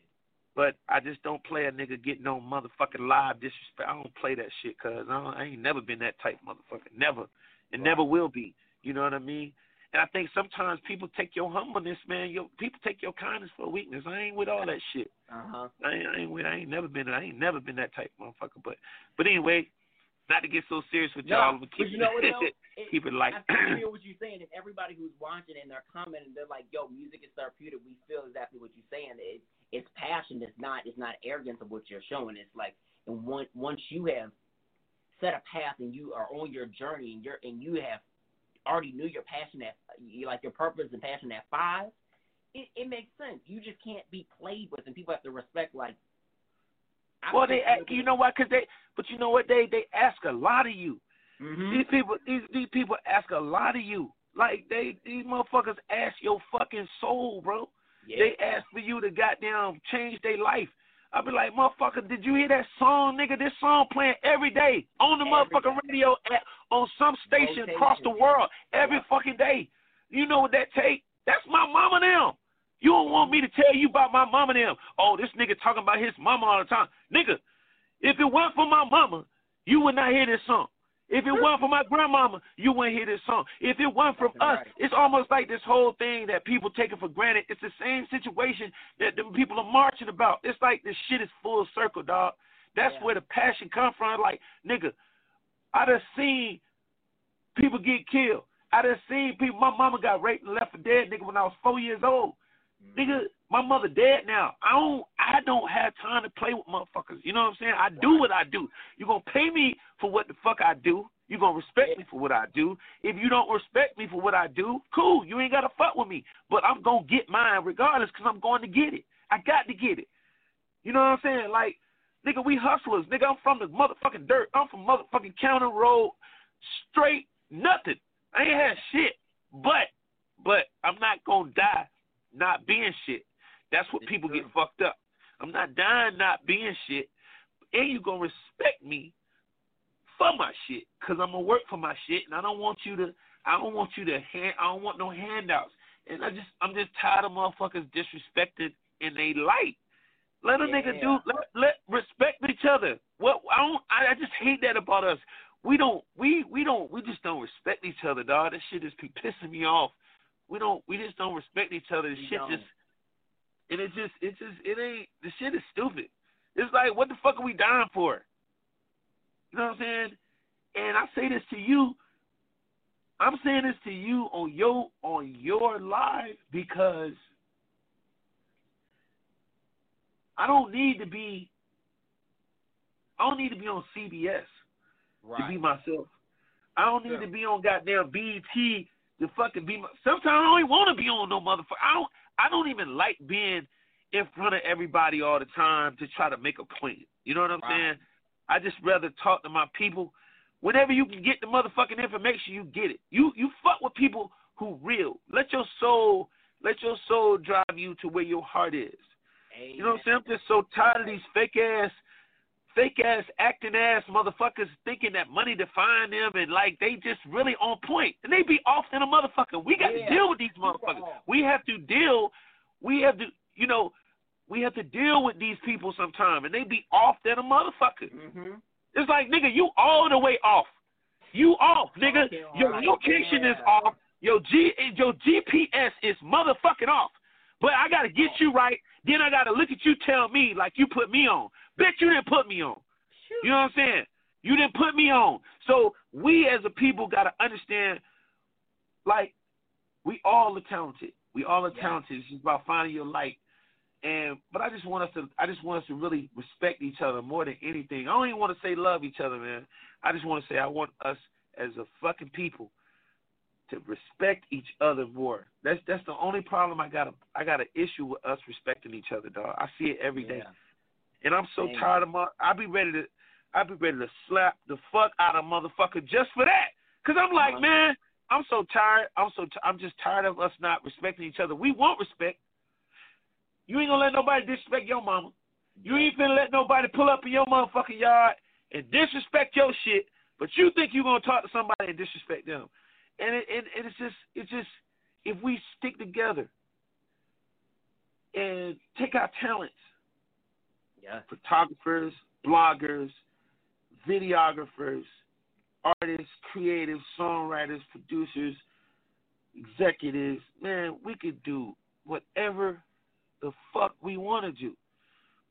but I just don't play a nigga getting no motherfucking live disrespect. I don't play that shit, cause I, don't, I ain't never been that type motherfucker. Never, and never will be. You know what I mean? And I think sometimes people take your humbleness, man. Your people take your kindness for a weakness. I ain't with all that shit. Uh huh. I ain't, I ain't with. I ain't never been. I ain't never been that type motherfucker. But, but anyway, not to get so serious with y'all. No, but but keep you know what it, though? It, keep it light. I hear what you're saying, and everybody who's watching and they're commenting, they're like, "Yo, music is therapeutic." We feel exactly what you're saying. It, it's passion. It's not. It's not arrogance of what you're showing. It's like, and once once you have set a path and you are on your journey and you're and you have already knew your passion at like your purpose and passion at five, it, it makes sense. You just can't be played with, and people have to respect. Like, I well, they, ask- you know what? Cause they, but you know what? They, they ask a lot of you. hmm These people, these, these people ask a lot of you. Like they, these motherfuckers ask your fucking soul, bro. yeah. They ask for you to goddamn change their life. I'll be like, motherfucker, did you hear that song, nigga? This song playing every day on the Every motherfucking day. radio at, on some station Rotation. across the world every fucking day. You know what that take? That's my mama now. You don't want me to tell you about my mama now. Oh, this nigga talking about his mama all the time. Nigga, if it weren't for my mama, you would not hear this song. If it weren't for my grandmama, you wouldn't hear this song. If it weren't from us, it's almost like this whole thing that people take it for granted. It's the same situation that the people are marching about. It's like this shit is full circle, dog. That's Yeah. where the passion come from. Like, nigga, I done seen people get killed. I done seen people. My mama got raped and left for dead, nigga, when I was four years old. Nigga, my mother dead now. I don't I don't have time to play with motherfuckers. You know what I'm saying? I do what I do. you gonna pay me for what the fuck I do. you gonna respect me for what I do. If you don't respect me for what I do, cool. You ain't gotta fuck with me. But I'm gonna get mine regardless because I'm going to get it. I got to get it. You know what I'm saying? Like, nigga, we hustlers. Nigga, I'm from the motherfucking dirt. I'm from motherfucking County Road. Straight nothing. I ain't had shit. But, but I'm not gonna die not being shit. That's what It's people true. get fucked up. I'm not dying not being shit. And you gonna respect me for my shit, cause I'm gonna work for my shit, and I don't want you to. I don't want you to hand. I don't want no handouts. And I just, I'm just tired of motherfuckers disrespected in they light. Let a nigga do. Let let respect each other. What I don't. I, I just hate that about us. We don't. We we don't. We just don't respect each other, dog. That shit is pissing me off. We don't. We just don't respect each other. This shit don't. just. And it just. It just. It ain't. The shit is stupid. It's like, what the fuck are we dying for? You know what I'm saying? And I say this to you. I'm saying this to you on your on your live because I don't need to be I don't need to be on CBS to be myself. I don't need Sure. to be on goddamn BET to fucking be my sometimes I don't even want to be on no motherfucker. I don't I don't even like being in front of everybody all the time to try to make a point. You know what I'm Right. saying? I just rather talk to my people. Whenever you can get the motherfucking information, you get it. You you fuck with people who real. Let your soul let your soul drive you to where your heart is. You know what I'm saying? I'm just so tired of these fake ass fake ass acting ass motherfuckers thinking that money define them and like they just really on point and they be off in a motherfucker. We got Yeah. to deal with these motherfuckers. We have to deal. We have to, you know, we have to deal with these people sometime and they be off than a motherfucker. Mm-hmm. It's like nigga, you all the way off. You off, nigga. Okay, Your location is off. Your G your GPS is motherfucking off. But I gotta get you right. Then I gotta look at you, tell me like you put me on. Bet you didn't put me on. You know what I'm saying? You didn't put me on. So we as a people gotta understand, like, we all are talented. We all are Yeah. talented. It's just about finding your light. And but I just want us to I just want us to really respect each other more than anything. I don't even want to say love each other, man. I just want to say I want us as a fucking people to respect each other more. That's that's the only problem I got. A, I got an issue with us respecting each other, dog. I see it every day, Yeah. And I'm so Same. tired of my. I be ready to. I be ready to slap the fuck out of motherfucker just for that. Cause I'm like, Uh-huh. man, I'm so tired. I'm so. T- I'm just tired of us not respecting each other. We want respect. You ain't gonna let nobody disrespect your mama. You ain't gonna let nobody pull up in your motherfucking yard and disrespect your shit, but you think you gonna talk to somebody and disrespect them. And it, and, and it's just it's just if we stick together and take our talents, Photographers, bloggers, videographers, artists, creatives, songwriters, producers, executives, man, we could do whatever the fuck we want to do.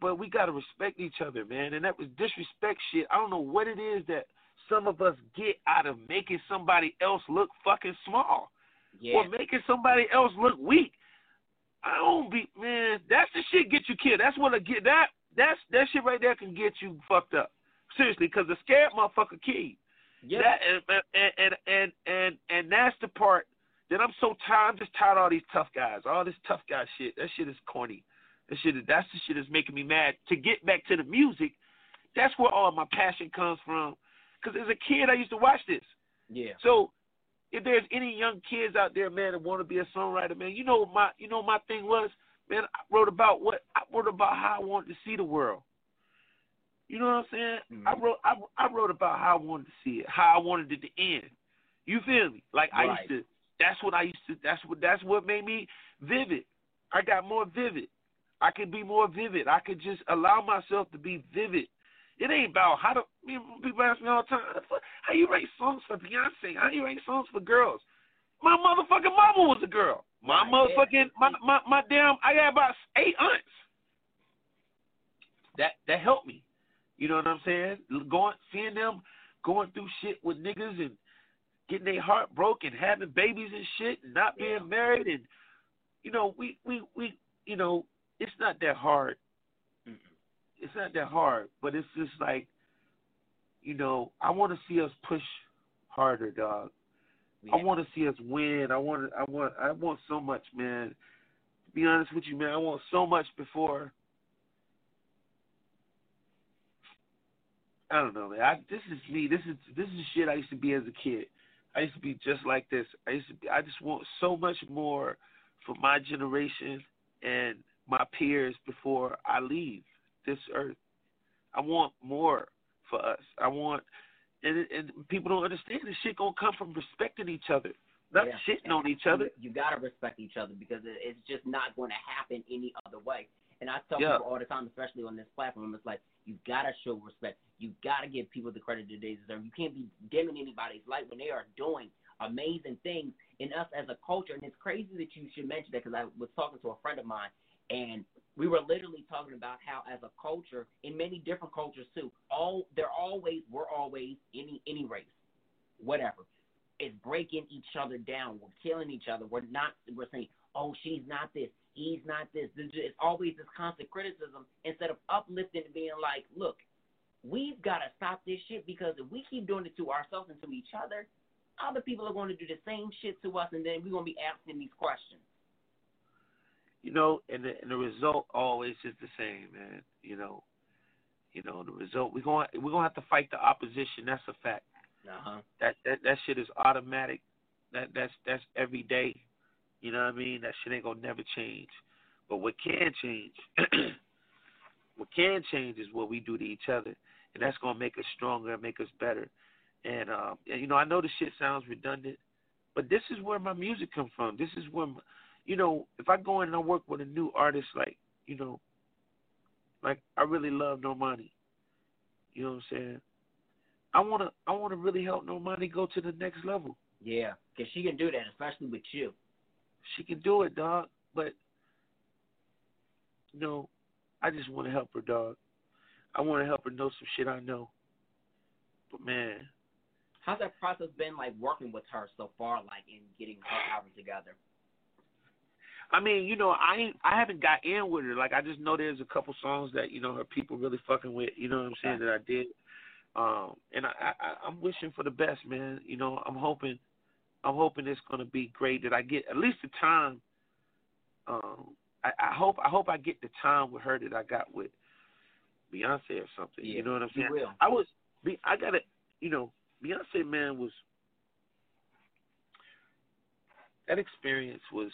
But we got to respect each other, man. And that was disrespect shit. I don't know what it is that some of us get out of making somebody else look fucking small Yeah. or making somebody else look weak. I don't be man. That's the shit get you killed. That's what I get. That that's that shit right there can get you fucked up. Seriously, because the scared motherfucker you. yeah. That and and and and and, and that's the part that I'm so tired. I'm just tired of all these tough guys. All this tough guy shit. That shit is corny. That shit. Is, that's the shit that's making me mad. To get back to the music, that's where all my passion comes from. Because as a kid, I used to watch this. yeah. So if there's any young kids out there, man, that want to be a songwriter, man, you know my you know my thing was, man. I wrote about what I wrote about how I wanted to see the world. You know what I'm saying? I Mhm. wrote I, I wrote about how I wanted to see it, how I wanted it to end. You feel me? Like I used to. That's what I used to. That's what that's what made me vivid. I got more vivid. I could be more vivid. I could just allow myself to be vivid. It ain't about how to. People ask me all the time, how you write songs for Beyonce? How you write songs for girls? My motherfucking mama was a girl. My motherfucking my, my my damn. I got about eight aunts. That that helped me. You know what I'm saying? Going seeing them going through shit with niggas and getting their heart broken, having babies and shit, and not being Yeah. married, and you know we we we you know it's not that hard Mm-mm. it's not that hard, but it's just like, you know, I want to see us push harder, dog. I want to see us win. I want, I want, I want so much, man. To be honest with you, man, I want so much before. I don't know, man. I, this is me. This is this is shit I used to be as a kid. I used to be just like this. I used to be. I just want so much more for my generation and my peers before I leave this earth. I want more for us. I want, and and people don't understand this shit gonna come from respecting each other, not Yeah. shitting on each other. You, you gotta respect each other because it, it's just not going to happen any other way. And I tell Yeah. people all the time, especially on this platform, it's like you gotta show respect. You gotta give people the credit that they deserve. You can't be dimming anybody's light when they are doing amazing things. In us as a culture, and it's crazy that you should mention that because I was talking to a friend of mine, and we were literally talking about how as a culture, in many different cultures too, all always any any race, whatever is breaking each other down. We're killing each other. We're not. We're saying, "Oh, she's not this. He's not this." It's always this constant criticism instead of uplifting and being like, "Look, we've got to stop this shit because if we keep doing it to ourselves and to each other, other people are going to do the same shit to us, and then we're going to be asking these questions." You know, and the, and the result always is the same, man. You know, you know the result. We're going we're gonna have to fight the opposition. That's a fact. Uh huh. That that that shit is automatic. That that's that's every day. You know what I mean? That shit ain't gonna never change. But what can change, what can change is what we do to each other. and that's gonna make us stronger and make us better. And, uh, and you know, I know the shit sounds redundant, but this is where my music comes from. This is where, my, you know, if I go in and I work with a new artist, like, you know, like I really love Normani. You know what I'm saying? I wanna, I wanna really help Normani go to the next level. Yeah, because she can do that, especially with you. She can do it, dog. But you know, I just want to help her, dog. I want to help her know some shit I know. But man, how's that process been like working with her so far, like in getting her album together? I mean, you know, I ain't, I haven't got in with her. Like, I just know there's a couple songs that you know her people really fucking with. You know what I'm saying? That I did. Um, and I, I, I'm wishing for the best, man. You know, I'm hoping, I'm hoping it's gonna be great. That I get at least the time. Um, I, I hope, I hope I get the time with her that I got with Beyonce or something. Yeah, you know what I'm saying? Will. I was, I got to, you know, Beyonce man was. That experience was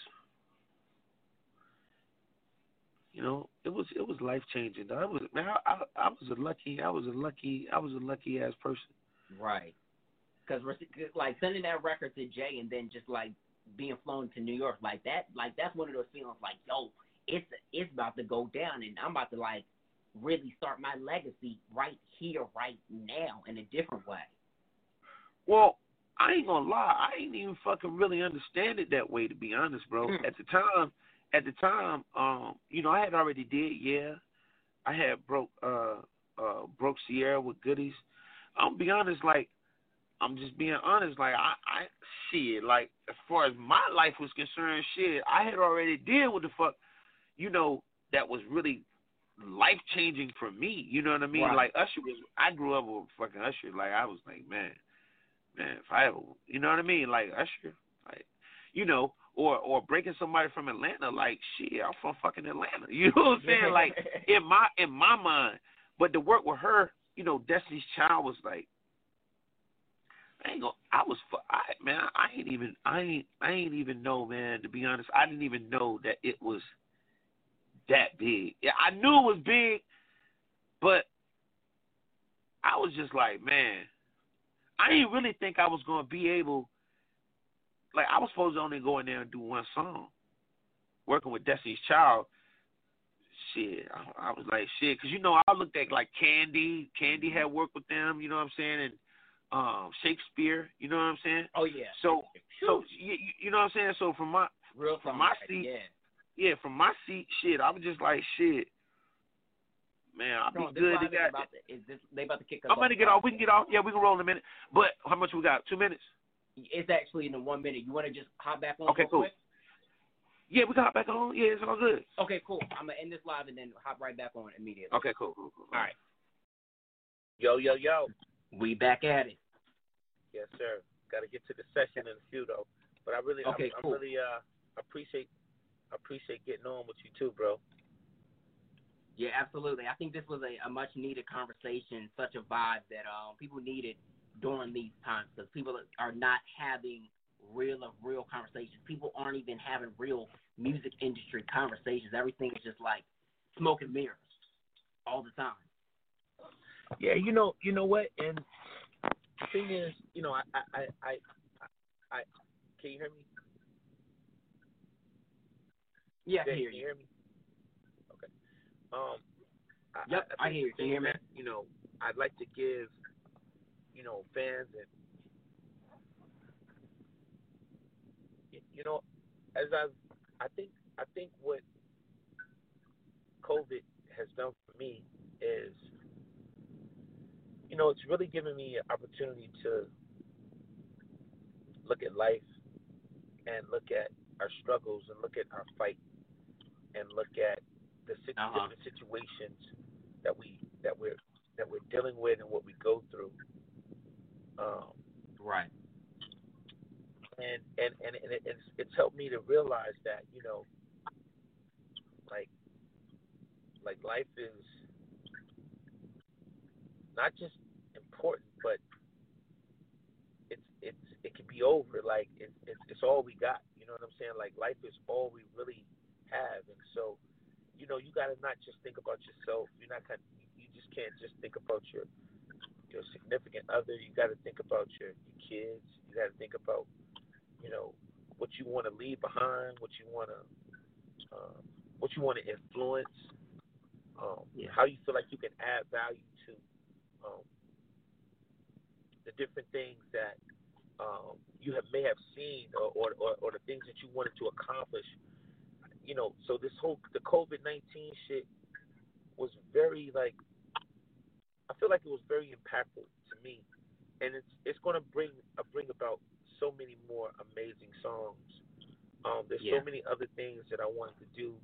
you know, it was it was life changing. I was man, I, I, I was a lucky, I was a lucky, I was a lucky ass person. Right. Because like sending that record to Jay and then just like being flown to New York like that, like that's one of those feelings like, yo, it's it's about to go down and I'm about to like really start my legacy right here, right now, in a different way. Well, I ain't gonna lie, I ain't even fucking really understand it that way to be honest, bro. Mm. At the time, at the time, um, you know, I had already did, yeah. I had broke uh uh broke Ciara with goodies. I'm be honest, like I'm just being honest, like I, I shit, like as far as my life was concerned, shit, I had already did what the fuck you know, that was really life changing for me. You know what I mean? Right. Like Usher was I grew up with fucking Usher, like I was like, man, man, if I ever you know what I mean? Like Usher, like you know, or or breaking somebody from Atlanta, like shit, I'm from fucking Atlanta. You know what I'm saying? like in my in my mind. But to work with her, you know, Destiny's Child was like I ain't gonna I was I man, I ain't even I ain't I ain't even know, man, to be honest. I didn't even know that it was that big. Yeah, I knew it was big, but I was just like, man, I didn't really think I was gonna be able like I was supposed to only go in there and do one song. Working with Destiny's Child, shit, I, I was like shit, because you know I looked at like Kandi. Kandi had worked with them, you know what I'm saying, and um She'kspere, you know what I'm saying. Oh yeah. So, so you, you know what I'm saying. So from my real from my seat, yeah. yeah, from my seat, shit, I was just like shit. Man, I'll No, be good. They got, about to, is this, they about to kick us I'm gonna get off. We can get off. Yeah, we can roll in a minute. But how much we got? Two minutes. It's actually in the one minute. You want to just hop back on? Okay, real cool. Quick? Yeah, we got hop back on. Yeah, it's all good. Okay, cool. I'm gonna end this live and then hop right back on immediately. Okay, cool. cool, cool. All right. Yo, yo, yo. We back at it. Yes, sir. Got to get to the session in a few though. But I really, Okay, I, cool. I really, uh, appreciate, appreciate getting on with you too, bro. Yeah, absolutely. I think this was a, a much needed conversation, such a vibe that um, people needed during these times because people are not having real of real conversations. People aren't even having real music industry conversations. Everything is just like smoke and mirrors all the time. Yeah, you know, you know what? And the thing is, you know, I, I, I, I, I can you hear me? Yeah, I Jay, hear can you. hear me? Okay. Um. I, Yep, I hear you. Can you hear me? You know, I'd like to give, you know, fans and, you know, as I, I think, I think what COVID has done for me is, you know, it's really given me an opportunity to look at life and look at our struggles and look at our fight and look at the Uh-huh. different situations that we that we're that we're dealing with and what we go through. Um, Right. and and and, and it, it's it's helped me to realize that you know, like like life is not just important, but it's it's it can be over. Like it's it's it's all we got. You know what I'm saying? Like life is all we really have, and so you know you got to not just think about yourself. You're not kind. You just can't just think about your your significant other. You got to think about your, your kids. You got to think about, you know, what you want to leave behind, what you want to, um, what you want to influence, um, Yeah. how you feel like you can add value to um, the different things that um, you have may have seen or, or, or, or the things that you wanted to accomplish. You know, so this whole the COVID nineteen shit was very like I feel like it was very impactful to me, and it's it's going to bring uh, bring about so many more amazing songs. Um, there's Yeah. so many other things that I wanted to do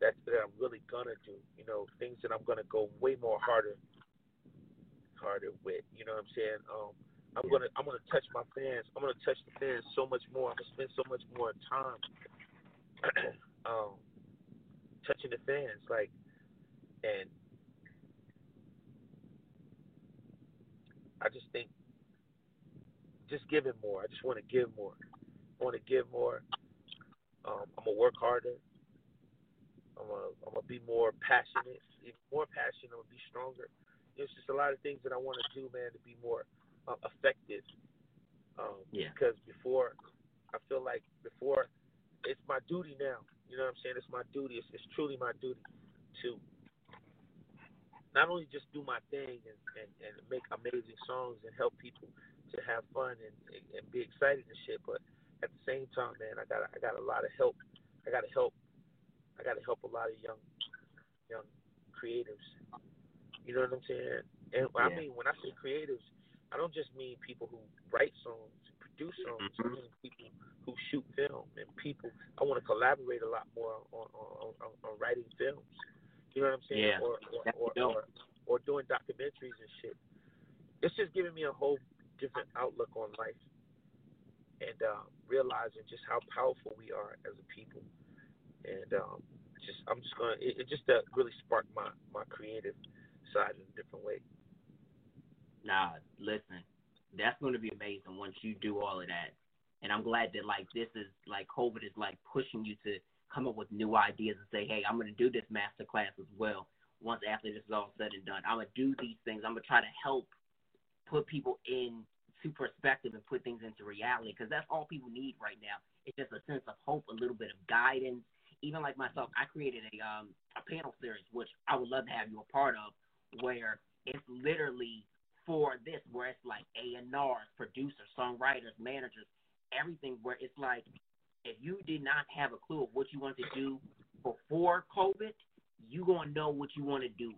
that that I'm really gonna do. You know, things that I'm gonna go way more harder harder with. You know what I'm saying? Um, I'm gonna I'm gonna touch my fans. I'm gonna touch the fans so much more. I'm gonna spend so much more time um, touching the fans, like, and I just think just give giving more. I just want to give more. I want to give more. Um, I'm gonna work harder. I'm gonna I'm gonna be more passionate, even more passionate. I'm gonna be stronger. There's just a lot of things that I want to do, man, to be more uh, effective. Um, Yeah. Because before, I feel like before, it's my duty now. You know what I'm saying? It's my duty. It's, it's truly my duty to not only just do my thing and, and, and make amazing songs and help people to have fun and, and, and be excited and shit, but at the same time, man, I got I got a lot of help. I got to help. I got to help a lot of young young creatives. You know what I'm saying? And I mean, when I say creatives, I don't just mean people who write songs, and produce songs. I Mhm. mean people who shoot film and people. I want to collaborate a lot more on on, on, on writing films. You know what I'm saying? Yeah, Or or, or, or or doing documentaries and shit. It's just giving me a whole different outlook on life and uh, realizing just how powerful we are as a people. And um, just I'm just gonna it, it just uh, really sparked my my creative side in a different way. Nah, listen, that's going to be amazing once you do all of that. And I'm glad that like this is like COVID is like pushing you to come up with new ideas and say, hey, I'm going to do this master class as well. Once after this is all said and done, I'm going to do these things. I'm going to try to help put people into perspective and put things into reality because that's all people need right now. It's just a sense of hope, a little bit of guidance. Even like myself, I created a um a panel series which I would love to have you a part of, where it's literally for this, where it's like A and R's, producers, songwriters, managers, everything. Where it's like, if you did not have a clue of what you wanted to do before COVID, you gonna know what you want to do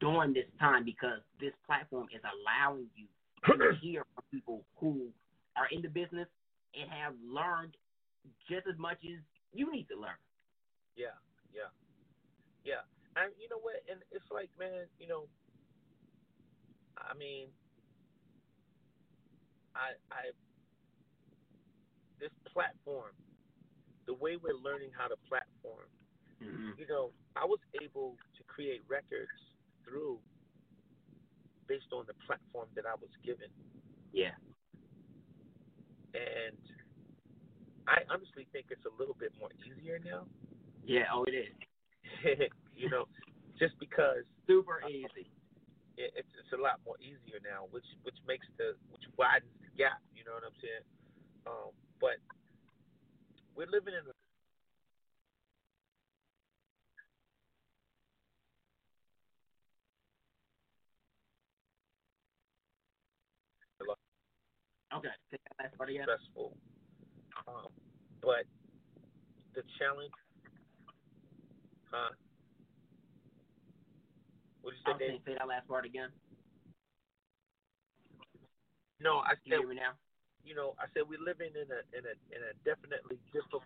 during this time because this platform is allowing you to hear from people who are in the business and have learned just as much as you need to learn. Yeah, yeah, yeah. And you know what? And it's like, man, you know, I mean, I, I, this platform, the way we're learning how to platform, Mm-hmm. you know, I was able to create records through based on the platform that I was given, Yeah. and I honestly think it's a little bit more easier now. Yeah. Oh, it is you know, just because super easy. it, it's it's a lot more easier now, which which makes the which widens the gap. You know what I'm saying? Um, but we're living in a Okay. Take that last part again. stressful, um, but the challenge, huh? What did you say, Dave? say that last part again. No, I Can you hear me now? You know I said we're living in a in a in a definitely different.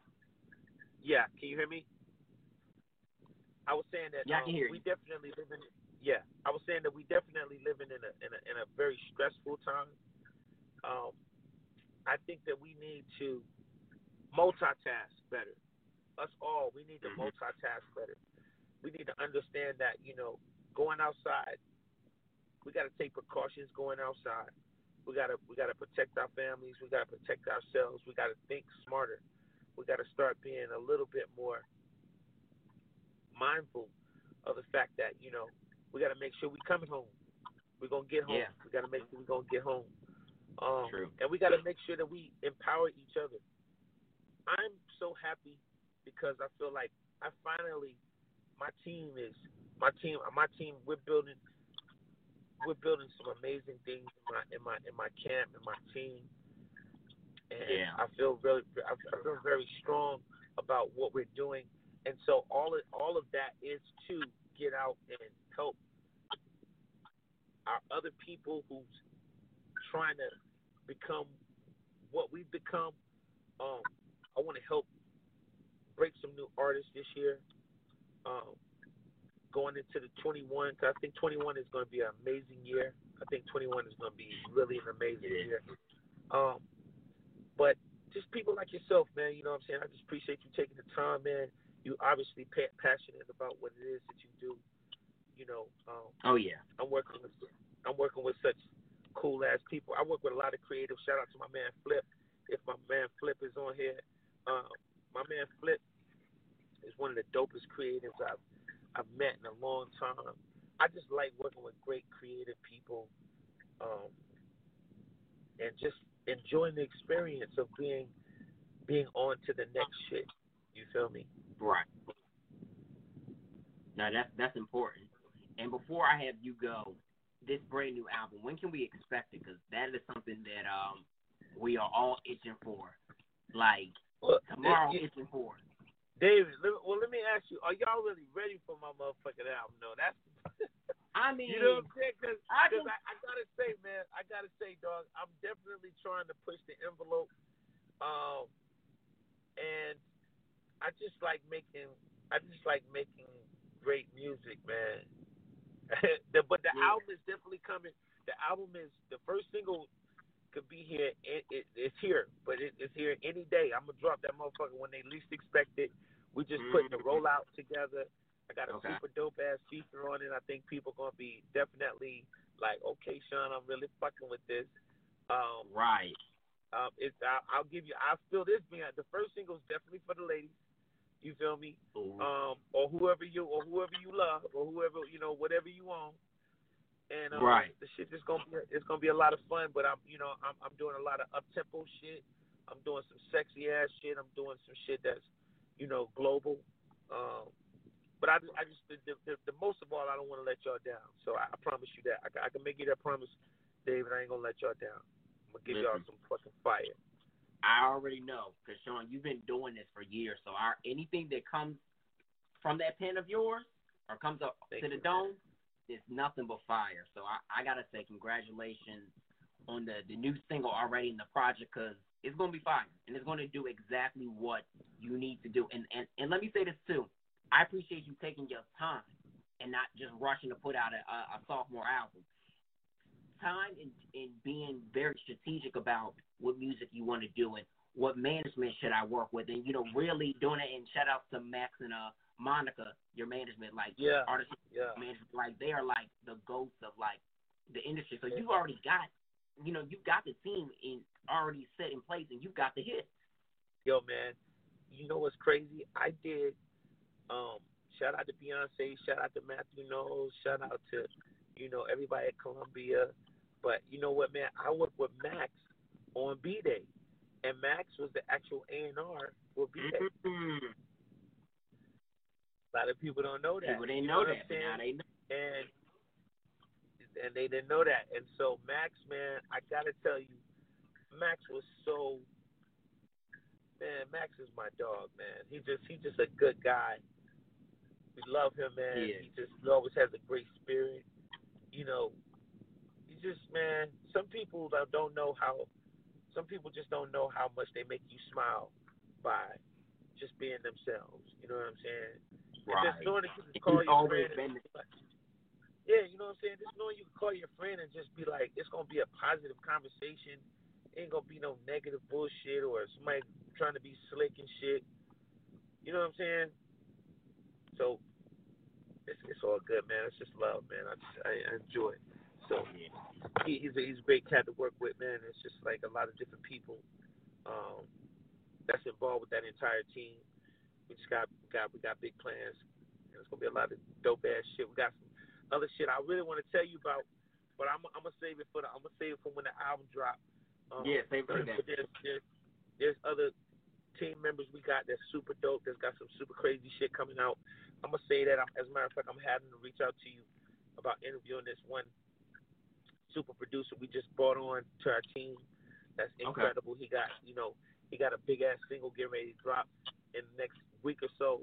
Yeah, can you hear me? I was saying that Yeah, I um, can hear we you. definitely live in. Yeah, I was saying that we definitely living in a in a in a very stressful time. Um, I think that we need to multitask better. Us all, we need to Mhm. multitask better. We need to understand that you know going outside, we got to take precautions going outside. We gotta we gotta protect our families. We gotta protect ourselves. We gotta think smarter. We gotta start being a little bit more mindful of the fact that you know we gotta make sure we coming home. We're gonna get home. Yeah. We gotta make sure we're gonna get home. Um, True. And we gotta make sure that we empower each other. I'm so happy because I feel like I finally my team is my team my team we're building we're building some amazing things in my in my in my camp and my team. And Yeah. I feel really I feel very strong about what we're doing. And so all of all of that is to get out and help our other people who's trying to become what we've become. Um, I want to help break some new artists this year. Um, going into the 21, cause I think 21 is going to be an amazing year. I think 21 is going to be really an amazing is. year. Um, but just people like yourself, man. You know what I'm saying? I just appreciate you taking the time, man. You obviously pa- passionate about what it is that you do. You know, um, Oh yeah. I'm working with I'm working with such cool ass people. I work with a lot of creative. Shout out to my man Flip. If my man Flip is on here, um, my man Flip is one of the dopest creatives I've I've met in a long time. I just like working with great creative people, um, and just enjoying the experience of being being on to the next shit. You feel me? Right. Now that's that's important. And before I have you go, this brand new album, when can we expect it? Because that is something that um we are all itching for. Like Well, tomorrow, it- it- itching for. David, let, well, let me ask you: Are y'all really ready for my motherfucking album? No, that's I mean, You know what I'm saying? Because I I, can- I, gotta say, man, I gotta say, dog, I'm definitely trying to push the envelope. Um, and I just like making, I just like making great music, man. the, but the Yeah. album is definitely coming. The album is the first single could be here. It, it, it's here, but it, it's here any day. I'm gonna drop that motherfucker when they least expect it. We just putting the rollout together. I got a Okay. super dope ass feature on it. I think people gonna be definitely like, okay, Sean, I'm really fucking with this. Um, right. um, it's I, I'll give you. I'll still this being the first single is definitely for the ladies. You feel me? Ooh. Um, or whoever you or whoever you love or whoever you know whatever you want. And um, Right. the shit is gonna be it's gonna be a lot of fun. But I'm you know I'm I'm doing a lot of up tempo shit. I'm doing some sexy ass shit. I'm doing some shit that's you know global. Um, but I, I just the, the, the most of all I don't want to let y'all down. So I, I promise you that I, I can make you that promise, David. I ain't gonna let y'all down. I'm gonna give y'all some fucking fire. I already know, because Sean, you've been doing this for years. So our anything that comes from that pen of yours or comes up Thank to the you, dome is nothing but fire. So I, I gotta say congratulations on the the new single already in the project, because it's gonna be fire and it's gonna do exactly what you need to do. And and and let me say this too, I appreciate you taking your time and not just rushing to put out a, a, a sophomore album. Time and, and being very strategic about what music you want to do and what management should I work with, and you know, really doing it. And shout out to Max and uh Monica, your management, like Yeah. artist Yeah. management, like they are like the ghosts of like the industry. So you've already got, you know, you've got the team in already set in place, and you've got the hits. Yo, man, you know what's crazy? I did. Um, shout out to Beyonce. Shout out to Matthew Knowles. Shout out to, you know, everybody at Columbia. But you know what, man? I worked with Max on B'Day, and Max was the actual A and R for B Day. Mm-hmm. A lot of people don't know that. People didn't You know what that, now they know. and and they didn't know that. And so Max, man, I gotta tell you, Max was so man. Max is my dog, man. He just he's just a good guy. We love him, man. He is. He just he always has a great spirit. You know, he just man. Some people that don't know how. Some people just don't know how much they make you smile by just being themselves. You know what I'm saying? And just knowing that you can call He's your friend. and- yeah, you know what I'm saying? Just knowing you can call your friend and just be like, it's gonna be a positive conversation. Ain't gonna be no negative bullshit or somebody trying to be slick and shit. You know what I'm saying? So it's it's all good, man. It's just love, man. I just I, I enjoy it. So he, he's a, he's a great cat to work with, man. It's just like a lot of different people um, that's involved with that entire team. We just got got we got big plans. And it's gonna be a lot of dope ass shit. We got some other shit I really want to tell you about. but I'm I'm gonna save it for the I'm gonna save it for when the album drop. Um, Yeah, save it for. But there's, there's there's other team members we got that's super dope. That's got some super crazy shit coming out. I'm gonna say that. I'm, as a matter of fact, I'm having to reach out to you about interviewing this one super producer we just brought on to our team. That's Okay. incredible. He got you know he got a big ass single getting ready to drop in the next week or so.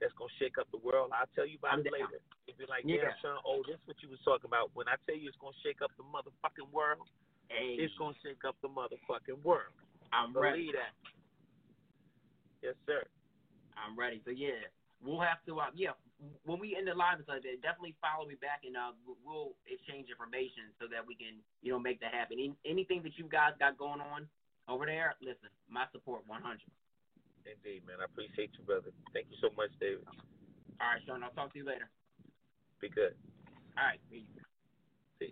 That's gonna shake up the world. I'll tell you about I'm it down. later. If you're like, Yeah. yeah, Sean, oh, this is what you was talking about. When I tell you it's gonna shake up the motherfucking world, Hey, it's gonna shake up the motherfucking world. I'm Believe ready. that. Yes, sir. I'm ready. So yeah, we'll have to. Uh, yeah, when we end the live and stuff, definitely follow me back, and uh, we'll- we'll exchange information so that we can, you know, make that happen. Any, anything that you guys got going on over there, listen, my support 100. Indeed, man. I appreciate you, brother. Thank you so much, David. All right, Sean. I'll talk to you later. Be good. All right. Peace. Peace.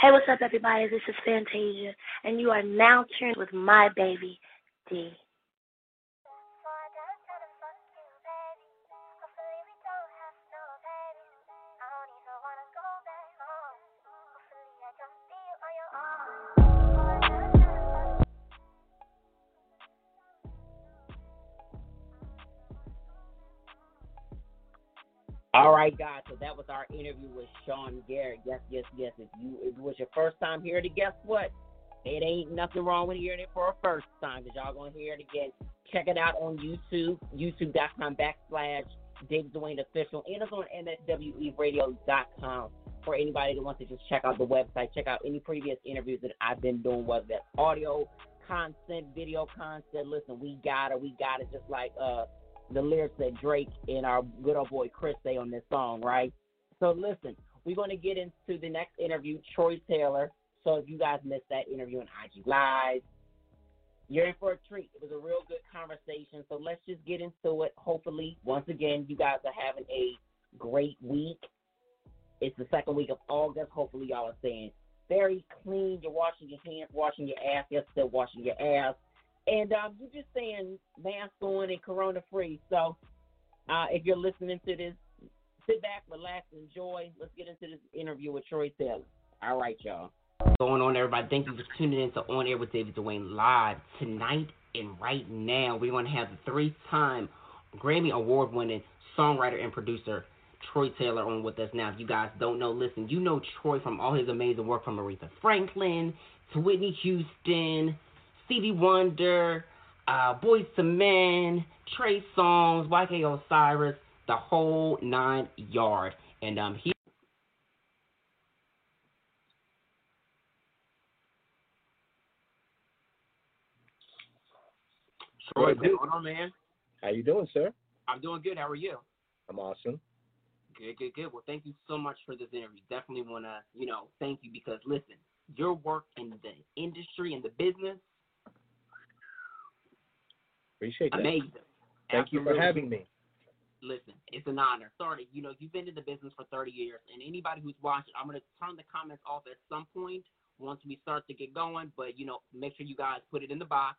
Hey, what's up, everybody? This is Fantasia, and you are now tuned with my baby, D. All right, guys. So that was our interview with Sean Garrett. Yes, yes, yes. If you if it was your first time here, to guess what? It ain't nothing wrong with hearing it for a first time, because y'all gonna hear it again. Check it out on YouTube, youtube.com backslash David Dwayne official, and it's on MSWERadio.com for anybody that wants to just check out the website, check out any previous interviews that I've been doing, whether that's audio content, video content. Listen, we got it, we got it, just like uh the lyrics that Drake and our good old boy Chris say on this song, right? So listen, we're going to get into the next interview, Troy Taylor. So if you guys missed that interview on IG Live, you're in for a treat. It was a real good conversation. So let's just get into it. Hopefully, once again, you guys are having a great week. It's the second week of August. Hopefully, y'all are staying very clean. You're washing your hands, washing your ass. You're still washing your ass. And um, you're just saying mask on and corona free. So uh, if you're listening to this, sit back, relax, enjoy. Let's get into this interview with Troy Taylor. All right, y'all. What's Going on, everybody. Thank you for tuning in to On Air with David Dwayne live tonight and right now. We're going to have the three-time Grammy Award-winning songwriter and producer Troy Taylor on with us now. If you guys don't know, listen, you know Troy from all his amazing work from Aretha Franklin to Whitney Houston, Stevie Wonder, uh, Boyz II Men, Trey Songz, YK Osiris, the whole nine yard. And um, he. Troy, what's going on, man? How you doing, sir? I'm doing good. How are you? I'm awesome. Good, good, good. Well, thank you so much for this interview. Definitely want to, you know, thank you because listen, your work in the industry and the business, Appreciate that. amazing. Thank you for having me. Listen, it's an honor. Sorry, you know, you've been in the business for 30 years, and anybody who's watching, I'm going to turn the comments off at some point once we start to get going. But you know, make sure you guys put it in the box.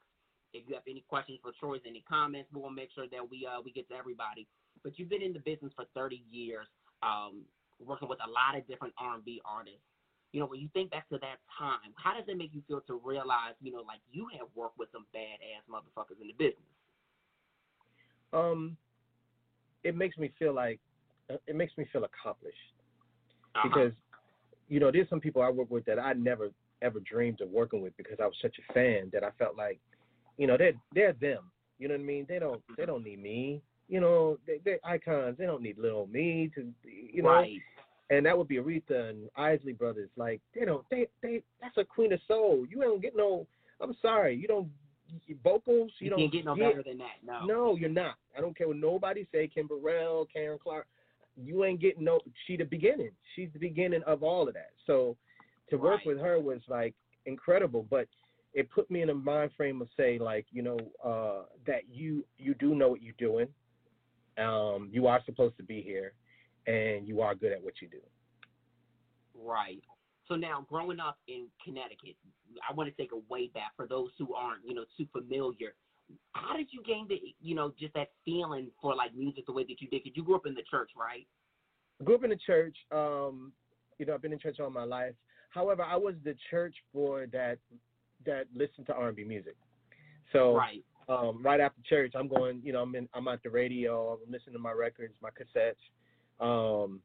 If you have any questions for Troy's, any comments, we'll make sure that we uh we get to everybody. But you've been in the business for 30 years, um, working with a lot of different R&B artists. You know, when you think back to that time, how does it make you feel to realize, you know, like you have worked with some badass motherfuckers in the business? Um, it makes me feel like uh, it makes me feel accomplished Uh-huh. because you know there's some people I work with that I never ever dreamed of working with because I was such a fan that I felt like you know they're they're them. You know what I mean? They don't they don't need me. You know they they're icons. They don't need little me to you know. right. And that would be Aretha and Isley Brothers. Like they don't they they that's a queen of soul. You don't get no. I'm sorry, you don't vocals. You, You, don't get no better than that. No. No, you're not. I don't care what nobody say. Kim Burrell, Karen Clark. You ain't getting no. She the beginning. She's the beginning of all of that. So to work with her was like incredible. But it put me in a mind frame of say like you know uh, that you you do know what you're doing. Um, you are supposed to be here, and you are good at what you do. Right. So now, growing up in Connecticut, I want to take a way back for those who aren't, you know, too familiar. How did you gain the, you know, just that feeling for like music the way that you did? Because you grew up in the church, right? grew up in the church. Um, you know, I've been in church all my life. However, I was the church boy that that listened to R&B music. So Right. um, right after church, I'm going. You know, I'm in, I'm at the radio. I'm listening to my records, my cassettes. Um,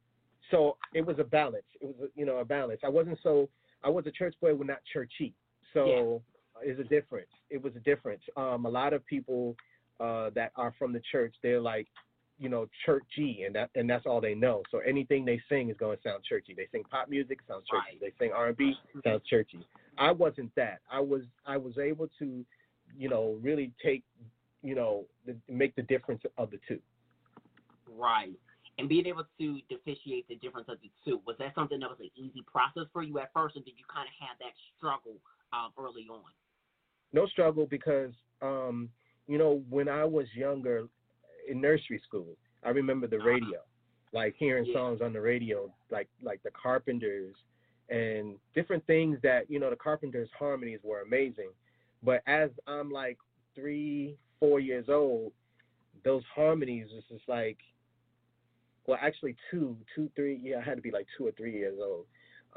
so it was a balance. It was you know a balance. I wasn't so. I was a church boy, but not churchy. So it's a difference. It was a difference. Um, a lot of people uh, that are from the church, they're like, you know, churchy, and that and that's all they know. So anything they sing is going to sound churchy. They sing pop music, sounds churchy. They sing R&B, sounds churchy. I wasn't that. I was I was able to, you know, really take, you know, the, make the difference of the two. Right. And being able to differentiate the difference of the two, was that something that was an easy process for you at first, or did you kind of have that struggle um, early on? no struggle because um, you know when I was younger in nursery school, I remember the radio, like hearing Yeah. songs on the radio, like like the Carpenters and different things that you know the Carpenters harmonies were amazing, but as I'm like three four years old, those harmonies was just like, well actually two two three yeah I had to be like two or three years old.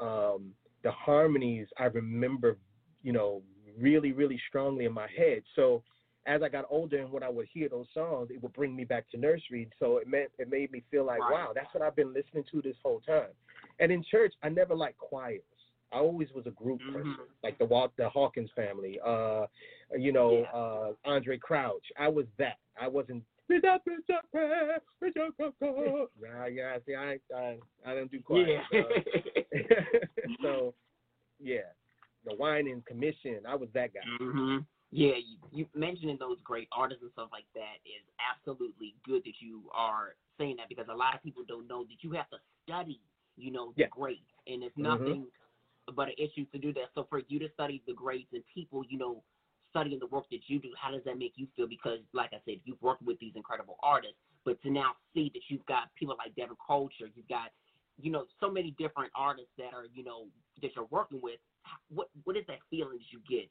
Um, the harmonies I remember you know, really, really strongly in my head. So as I got older and when I would hear those songs, it would bring me back to nursery. So it meant it made me feel like, wow, that's what I've been listening to this whole time. And in church, I never liked choirs. I always was a group person, Mhm. like the Walt, the Hawkins family, uh, you know, Yeah. uh, Andraé Crouch. I was that. I wasn't. Nah, yeah, see, I, I, I don't do choirs. Yeah. Uh, so, yeah, the Winans Commissioned. I was that guy. hmm Yeah, you, you mentioning those great artists and stuff like that is absolutely good that you are saying that because a lot of people don't know that you have to study, you know, the Yeah. greats, and it's Mhm. nothing but an issue to do that. So for you to study the greats and people, you know, studying the work that you do, how does that make you feel? Because, like I said, you've worked with these incredible artists, but to now see that you've got people like Devin Culture, you've got, you know, so many different artists that are, you know, that you're working with. What what is that feeling that you get?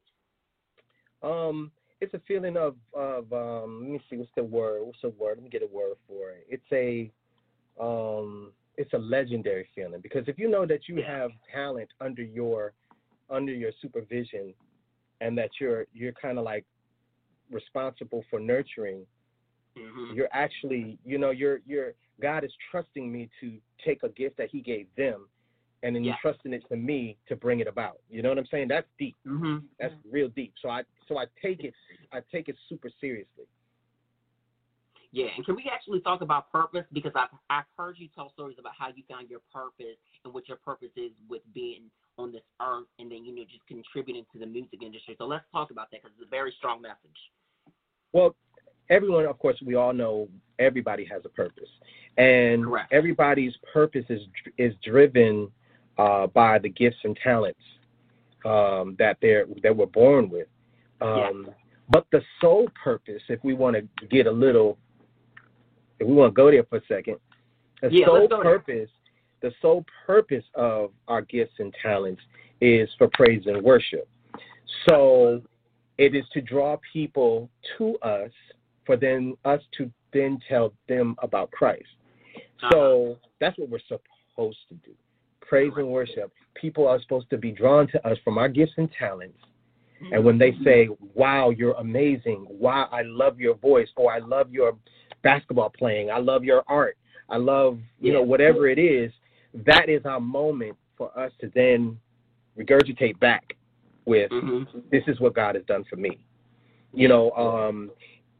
Um, it's a feeling of of um. Let me see. What's the word? What's the word? Let me get a word for it. It's a um. It's a legendary feeling because if you know that you Yeah. have talent under your under your supervision, and that you're you're kind of like responsible for nurturing hmm you're actually you know you're you're god is trusting me to take a gift that he gave them and then Yeah. trusting it to me to bring it about. You know what i'm saying? That's deep. Hmm that's real deep. So i so i take it i take it super seriously. Yeah, and can we actually talk about purpose? Because I've I've heard you tell stories about how you found your purpose and what your purpose is with being on this earth, and then you know just contributing to the music industry. So let's talk about that because it's a very strong message. well everyone of course we all know everybody has a purpose and Correct. everybody's purpose is is driven uh, by the gifts and talents um, that they're that we're born with um, but the sole purpose if we want to get a little if we want to go there for a second the Yeah, sole let's go there. purpose the sole purpose of our gifts and talents is for praise and worship so it is to draw people to us for then us to then tell them about Christ. Uh-huh. So that's what we're supposed to do. Praise and worship. People are supposed to be drawn to us from our gifts and talents. And when they say, Wow, you're amazing. Wow, I love your voice. Or I love your basketball playing. I love your art. I love, you know, whatever it is, that is our moment for us to then regurgitate back with hmm this is what God has done for me. You know, um,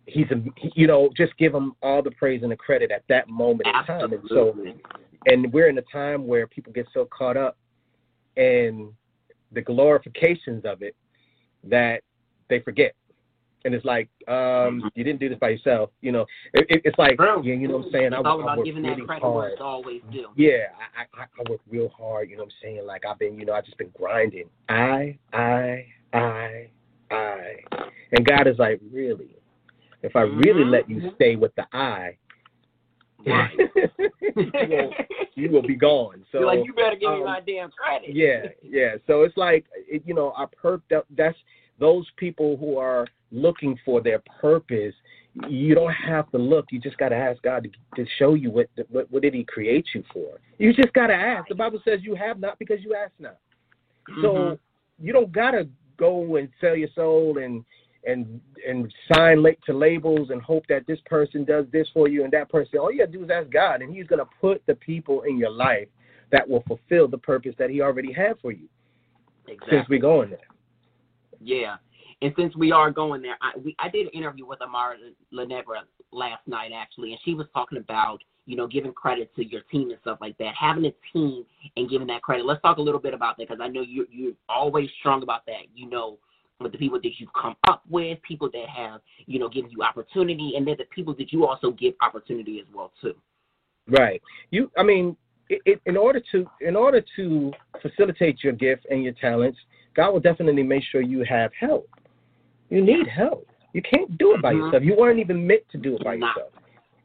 he's a, he- you know, just give him all the praise and the credit at that moment in time. And so, and we're in a time where people get so caught up in the glorifications of it that they forget. And it's like, um, you didn't do this by yourself. You know, it, it, it's like, True. yeah, you know what I'm saying? It's I, all I about work giving really that credit where hard. it's always due. Yeah, I, I I work real hard. You know what I'm saying? Like I've been, you know, I've just been grinding. I, I, I, I, and God is like, really? If I really Mhm. let you stay with the I, Right. you, will, you will be gone. So You're like, you better give me um, my damn credit. yeah, yeah. So it's like, it, you know, I purp. That, that's those people who are looking for their purpose. you don't have to look. You just got to ask God to, to show you what, what what did He create you for. You just got to ask. The Bible says you have not because you ask not. So Mhm. you don't gotta go and sell your soul and and and sign la- to labels and hope that this person does this for you and that person. All you gotta do is ask God, and He's gonna put the people in your life that will fulfill the purpose that He already had for you. exactly. Since we're going there. Yeah. And since we are going there, I we I did an interview with Amara La Negra last night actually, and she was talking about you know giving credit to your team and stuff like that, having a team and giving that credit. Let's talk a little bit about that because I know you you're always strong about that. You know, with the people that you've come up with, people that have you know given you opportunity, and then the people that you also give opportunity as well too. Right. You. I mean, it, it, in order to in order to facilitate your gift and your talents, God will definitely make sure you have help. You need help. You can't do it by Mhm. yourself. You weren't even meant to do it by yourself.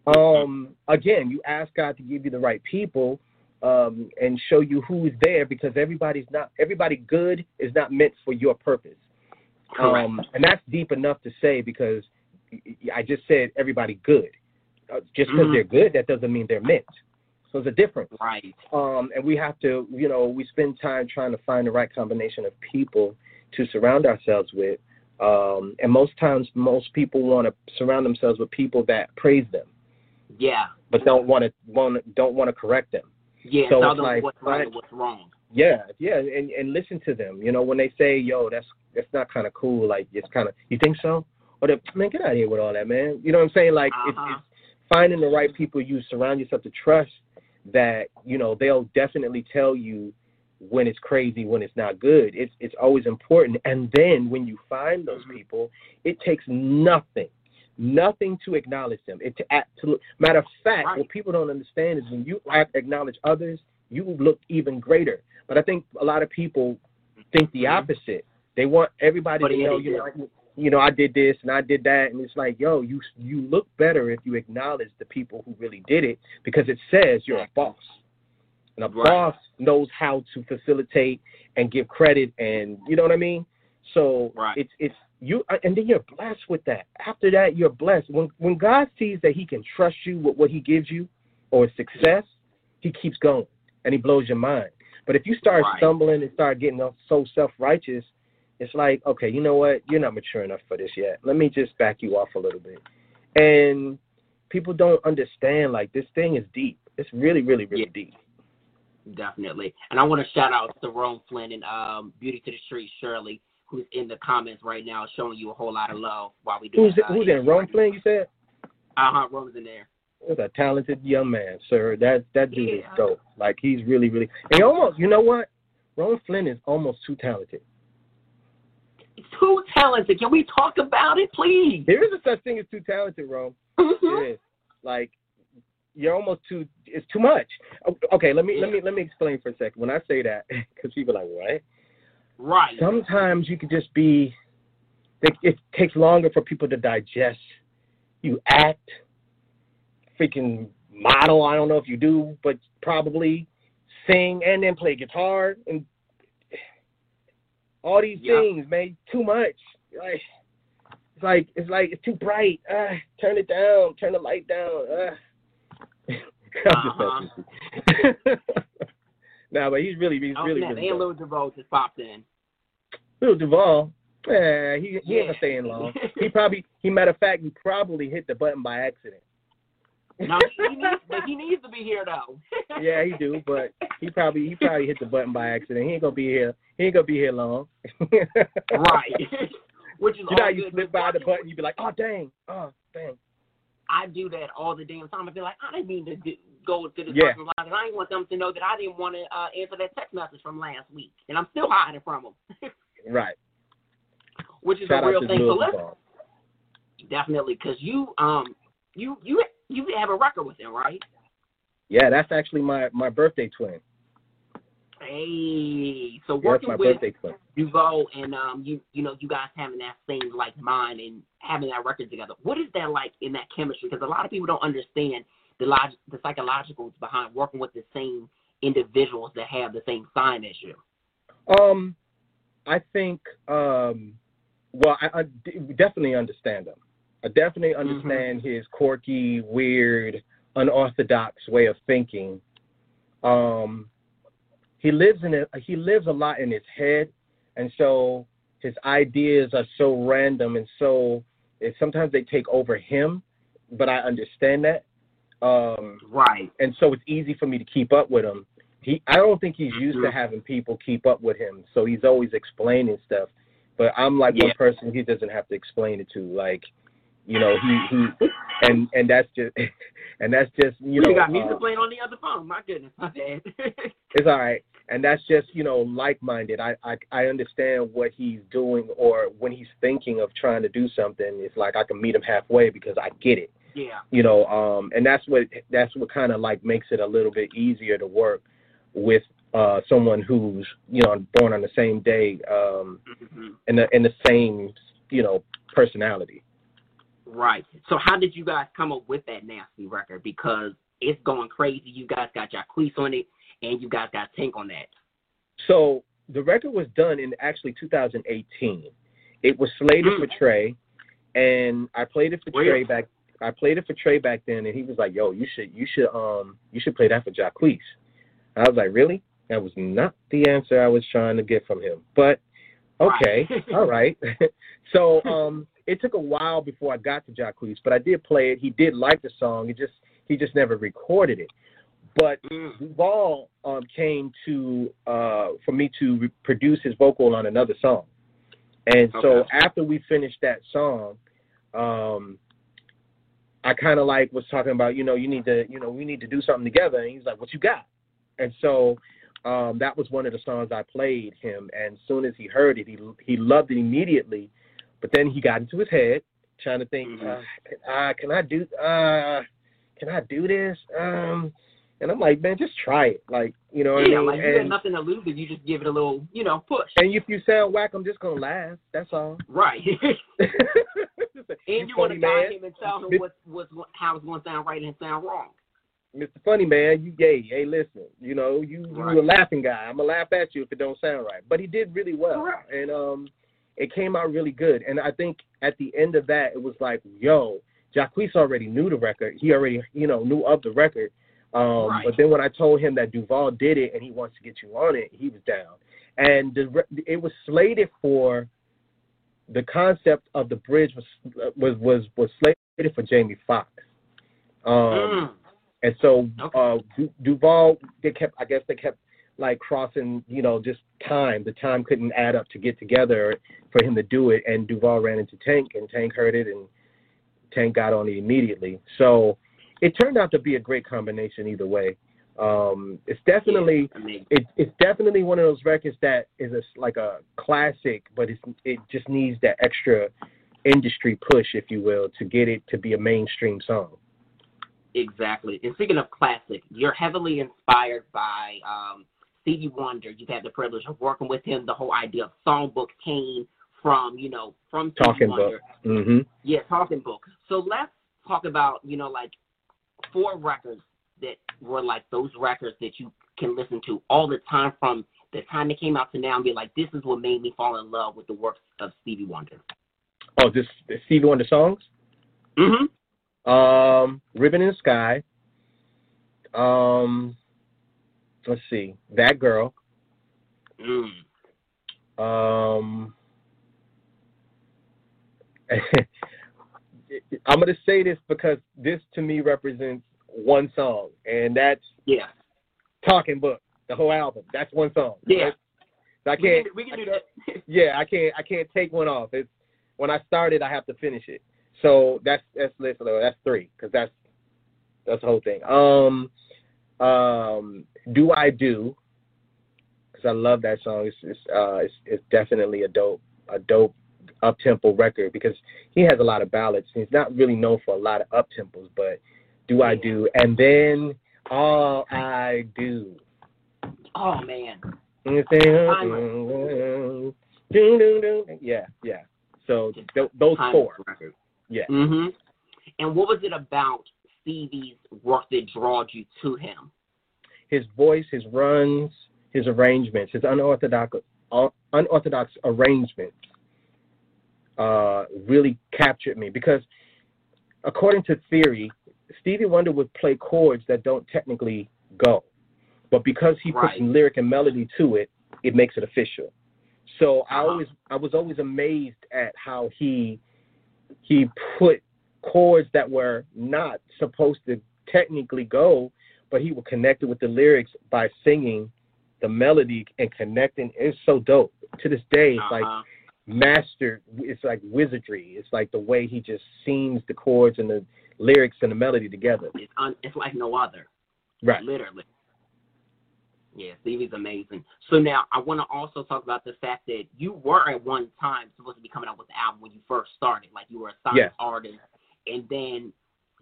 Um. Again, you ask God to give you the right people. Um, and show you who's there because everybody's not everybody good is not meant for your purpose. Correct. Um, and that's deep enough to say because I just said everybody good. Uh, just because Mhm. they're good, that doesn't mean they're meant. So there's a difference. right. Um, and we have to, you know, we spend time trying to find the right combination of people to surround ourselves with. Um, and most times, most people want to surround themselves with people that praise them, Yeah. but don't want to want don't want to correct them. Yeah. So it's like, what's right what's wrong. Yeah, yeah, and and listen to them. You know, when they say, "Yo, that's that's not kind of cool," like it's kind of, you think so? Or the man, get out of here with all that, man. You know what I'm saying? Like it's, Uh-huh. it's finding the right people you surround yourself to trust. That you know they'll definitely tell you when it's crazy, when it's not good. It's it's always important. And then when you find those Mhm. people, it takes nothing, nothing to acknowledge them. It to matter of fact, Right. what people don't understand is when you acknowledge others, you look even greater. But I think a lot of people think the Mhm. opposite. They want everybody But to know, you know, I, you know, I did this and I did that, and it's like, yo, you you look better if you acknowledge the people who really did it because it says you're a boss, and a Right. boss knows how to facilitate and give credit, and you know what I mean. So Right. it's it's you, uh, and then you're blessed with that. After that, you're blessed when when God sees that He can trust you with what He gives you or success, He keeps going and He blows your mind. But if you start Right. stumbling and start getting so self righteous, it's like, okay, you know what? You're not mature enough for this yet. Let me just back you off a little bit. And people don't understand like this thing is deep. It's really, really, really Yeah. deep. Definitely. And I want to shout out to Rome Flynn and um, Beauty to the Street Shirley, who's in the comments right now, showing you a whole lot of love while we do Who's that. who's in? Ron Flynn, you said? Uh huh. Rome's in there. He's a talented young man, sir. That that dude is dope. Like he's really, really. He almost, you know what? Ron Flynn is almost too talented. Too talented. Can we talk about it, please? There is a such thing as too talented, Ron. It is. Like you're almost too. It's too much. Okay, let me let me let me explain for a second. When I say that, because people are like what? Right. Sometimes you could just be. It, it takes longer for people to digest. You act, freaking model. I don't know if you do, but probably sing and then play guitar and all these Yeah. things, man. Too much. Like it's like it's like it's too bright. Uh, turn it down. Turn the light down. Uh. I'm just Uh-huh. messing nah, but he's really, he's oh, really, snap. really and. Lil Duval just popped in. Lil Duval, yeah, he he ain't Yeah. staying long. he probably, he matter of fact, he probably hit the button by accident. No, he needs, he needs to be here though. yeah, he do, but he probably he probably hit the button by accident. He ain't gonna be here. He ain't gonna be here long. right. Which is You know how you slip by the button, you'd be like, oh dang, oh dang. I do that all the damn time. I feel like I didn't mean to do, go to this Yeah. person's line, and I didn't want them to know that I didn't want to uh, answer that text message from last week, and I'm still hiding from them, Right. which is Shout a real thing. So let's definitely because you um you you you have a record with him, right? Yeah, that's actually my my birthday twin. Hey, so Yeah, working my with. Duval and um you you know you guys having that same like mind and having that record together. What is that like in that chemistry? Because a lot of people don't understand the log the psychologicals behind working with the same individuals that have the same sign as you. Um, I think um, well, I definitely understand him. I definitely understand his quirky, weird, unorthodox way of thinking. Um, he lives in it. He lives a lot in his head, and so his ideas are so random and so. It, sometimes they take over him, but I understand that. Um, Right. and so it's easy for me to keep up with him. He, I don't think he's used to Mhm. having people keep up with him, so he's always explaining stuff. But I'm like Yeah. one person he doesn't have to explain it to. Like, you know, he he, and and that's just, and that's just you know, you got music uh, playing on the other phone. My goodness, my bad. it's all right. And that's just you know like-minded. I, I I understand what he's doing, or when he's thinking of trying to do something. It's like I can meet him halfway because I get it. yeah. you know um and that's what that's what kind of like makes it a little bit easier to work with uh someone who's you know born on the same day um hmm in the in the same you know personality Right. So how did you guys come up with that nasty record? Because it's going crazy. You guys got Jacquees on it, and you guys got Tank on that. so the record was done in actually 2018 it was slated Mm. for trey and i played it for Well, trey back i played it for trey back then and he was like yo you should you should um you should play that for Jacquees. i was like really that was not the answer i was trying to get from him but okay all right so um it took a while before i got to Jacquees, but i did play it. He did like the song. It just he just never recorded it. But Mm. Duval um, came to uh, for me to re- produce his vocal on another song, and so after we finished that song, um, I kind of like was talking about you know you need to you know we need to do something together, and he's like, what you got? And so um, that was one of the songs I played him, and as soon as he heard it, he he loved it immediately, but then he got into his head trying to think, Mhm. uh, can, uh, can I do uh, can I do this? Um, and I'm like, man, just try it. Like, you know what yeah, I mean? like you got nothing to lose if you just give it a little, you know, push. and if you sound whack, I'm just gonna laugh. That's all. Right. and you want to guide him and tell him what's what's how it's going to sound right and sound wrong. Mr. Funny Man, you gay. Hey, listen, you know, you you Right. a laughing guy. I'm gonna laugh at you if it don't sound right. But he did really well, Correct. and um, it came out really good. And I think at the end of that, it was like, yo, Jacquees already knew the record. He already, you know, knew of the record. Um, Right. But then when I told him that Duval did it and he wants to get you on it, he was down. And the, re- it was slated for the concept of the bridge was was was was slated for Jamie Foxx. Um, Mm. and so Okay. uh, Du- Duval, they kept, I guess they kept like crossing, you know, just time. The time couldn't add up to get together for him to do it. And Duval ran into Tank, and Tank heard it, and Tank got on it immediately. So it turned out to be a great combination either way. Um, it's definitely I mean, it, it's definitely one of those records that is a, like a classic, but it's, it just needs that extra industry push, if you will, to get it to be a mainstream song. Exactly. And speaking of classic, you're heavily inspired by um, Stevie Wonder. You've had the privilege of working with him. The whole idea of songbook came from, you know, from Stevie Talking Wonder. book. hmm Yeah, talking book. So let's talk about, you know, like four records that were like those records that you can listen to all the time from the time they came out to now and be like, this is what made me fall in love with the works of Stevie Wonder. Oh, this the Stevie Wonder songs. Mm-hmm. Um, Ribbon in the Sky. Um, let's see, That Girl. Mm. Um, I'm gonna say this because this to me represents one song, and that's Yeah. Talking Book. The whole album. That's one song. Yeah. So I can't. can, we can do that. Yeah, I can't. I can't take one off. It's when I started, I have to finish it. So that's that's listen, that's three because that's that's the whole thing. Um, um, do I do? Because I love that song. It's it's uh it's, it's definitely a dope a dope up tempo record because he has a lot of ballads. He's not really known for a lot of up tempos, but do I do? And then all I do. Oh, man. Yeah, yeah. So th- those four. Yeah. hmm And what was it about Stevie's work that drawed you to him? His voice, his runs, his arrangements, his unorthodox uh, unorthodox arrangements uh, really captured me because according to theory, Stevie Wonder would play chords that don't technically go, but because he Right. puts lyric and melody to it, it makes it official. So I Uh-huh. always I was always amazed at how he he put chords that were not supposed to technically go, but he would connect it with the lyrics by singing the melody and connecting. It's so dope. To this day, it's like Uh-huh. mastered. It's like wizardry. It's like the way he just sings the chords and the lyrics and the melody together. It's un, it's like no other. Right. Literally. Yeah, Stevie's amazing. So now I want to also talk about the fact that you were at one time supposed to be coming out with the album when you first started, like you were a signed Yes. artist, and then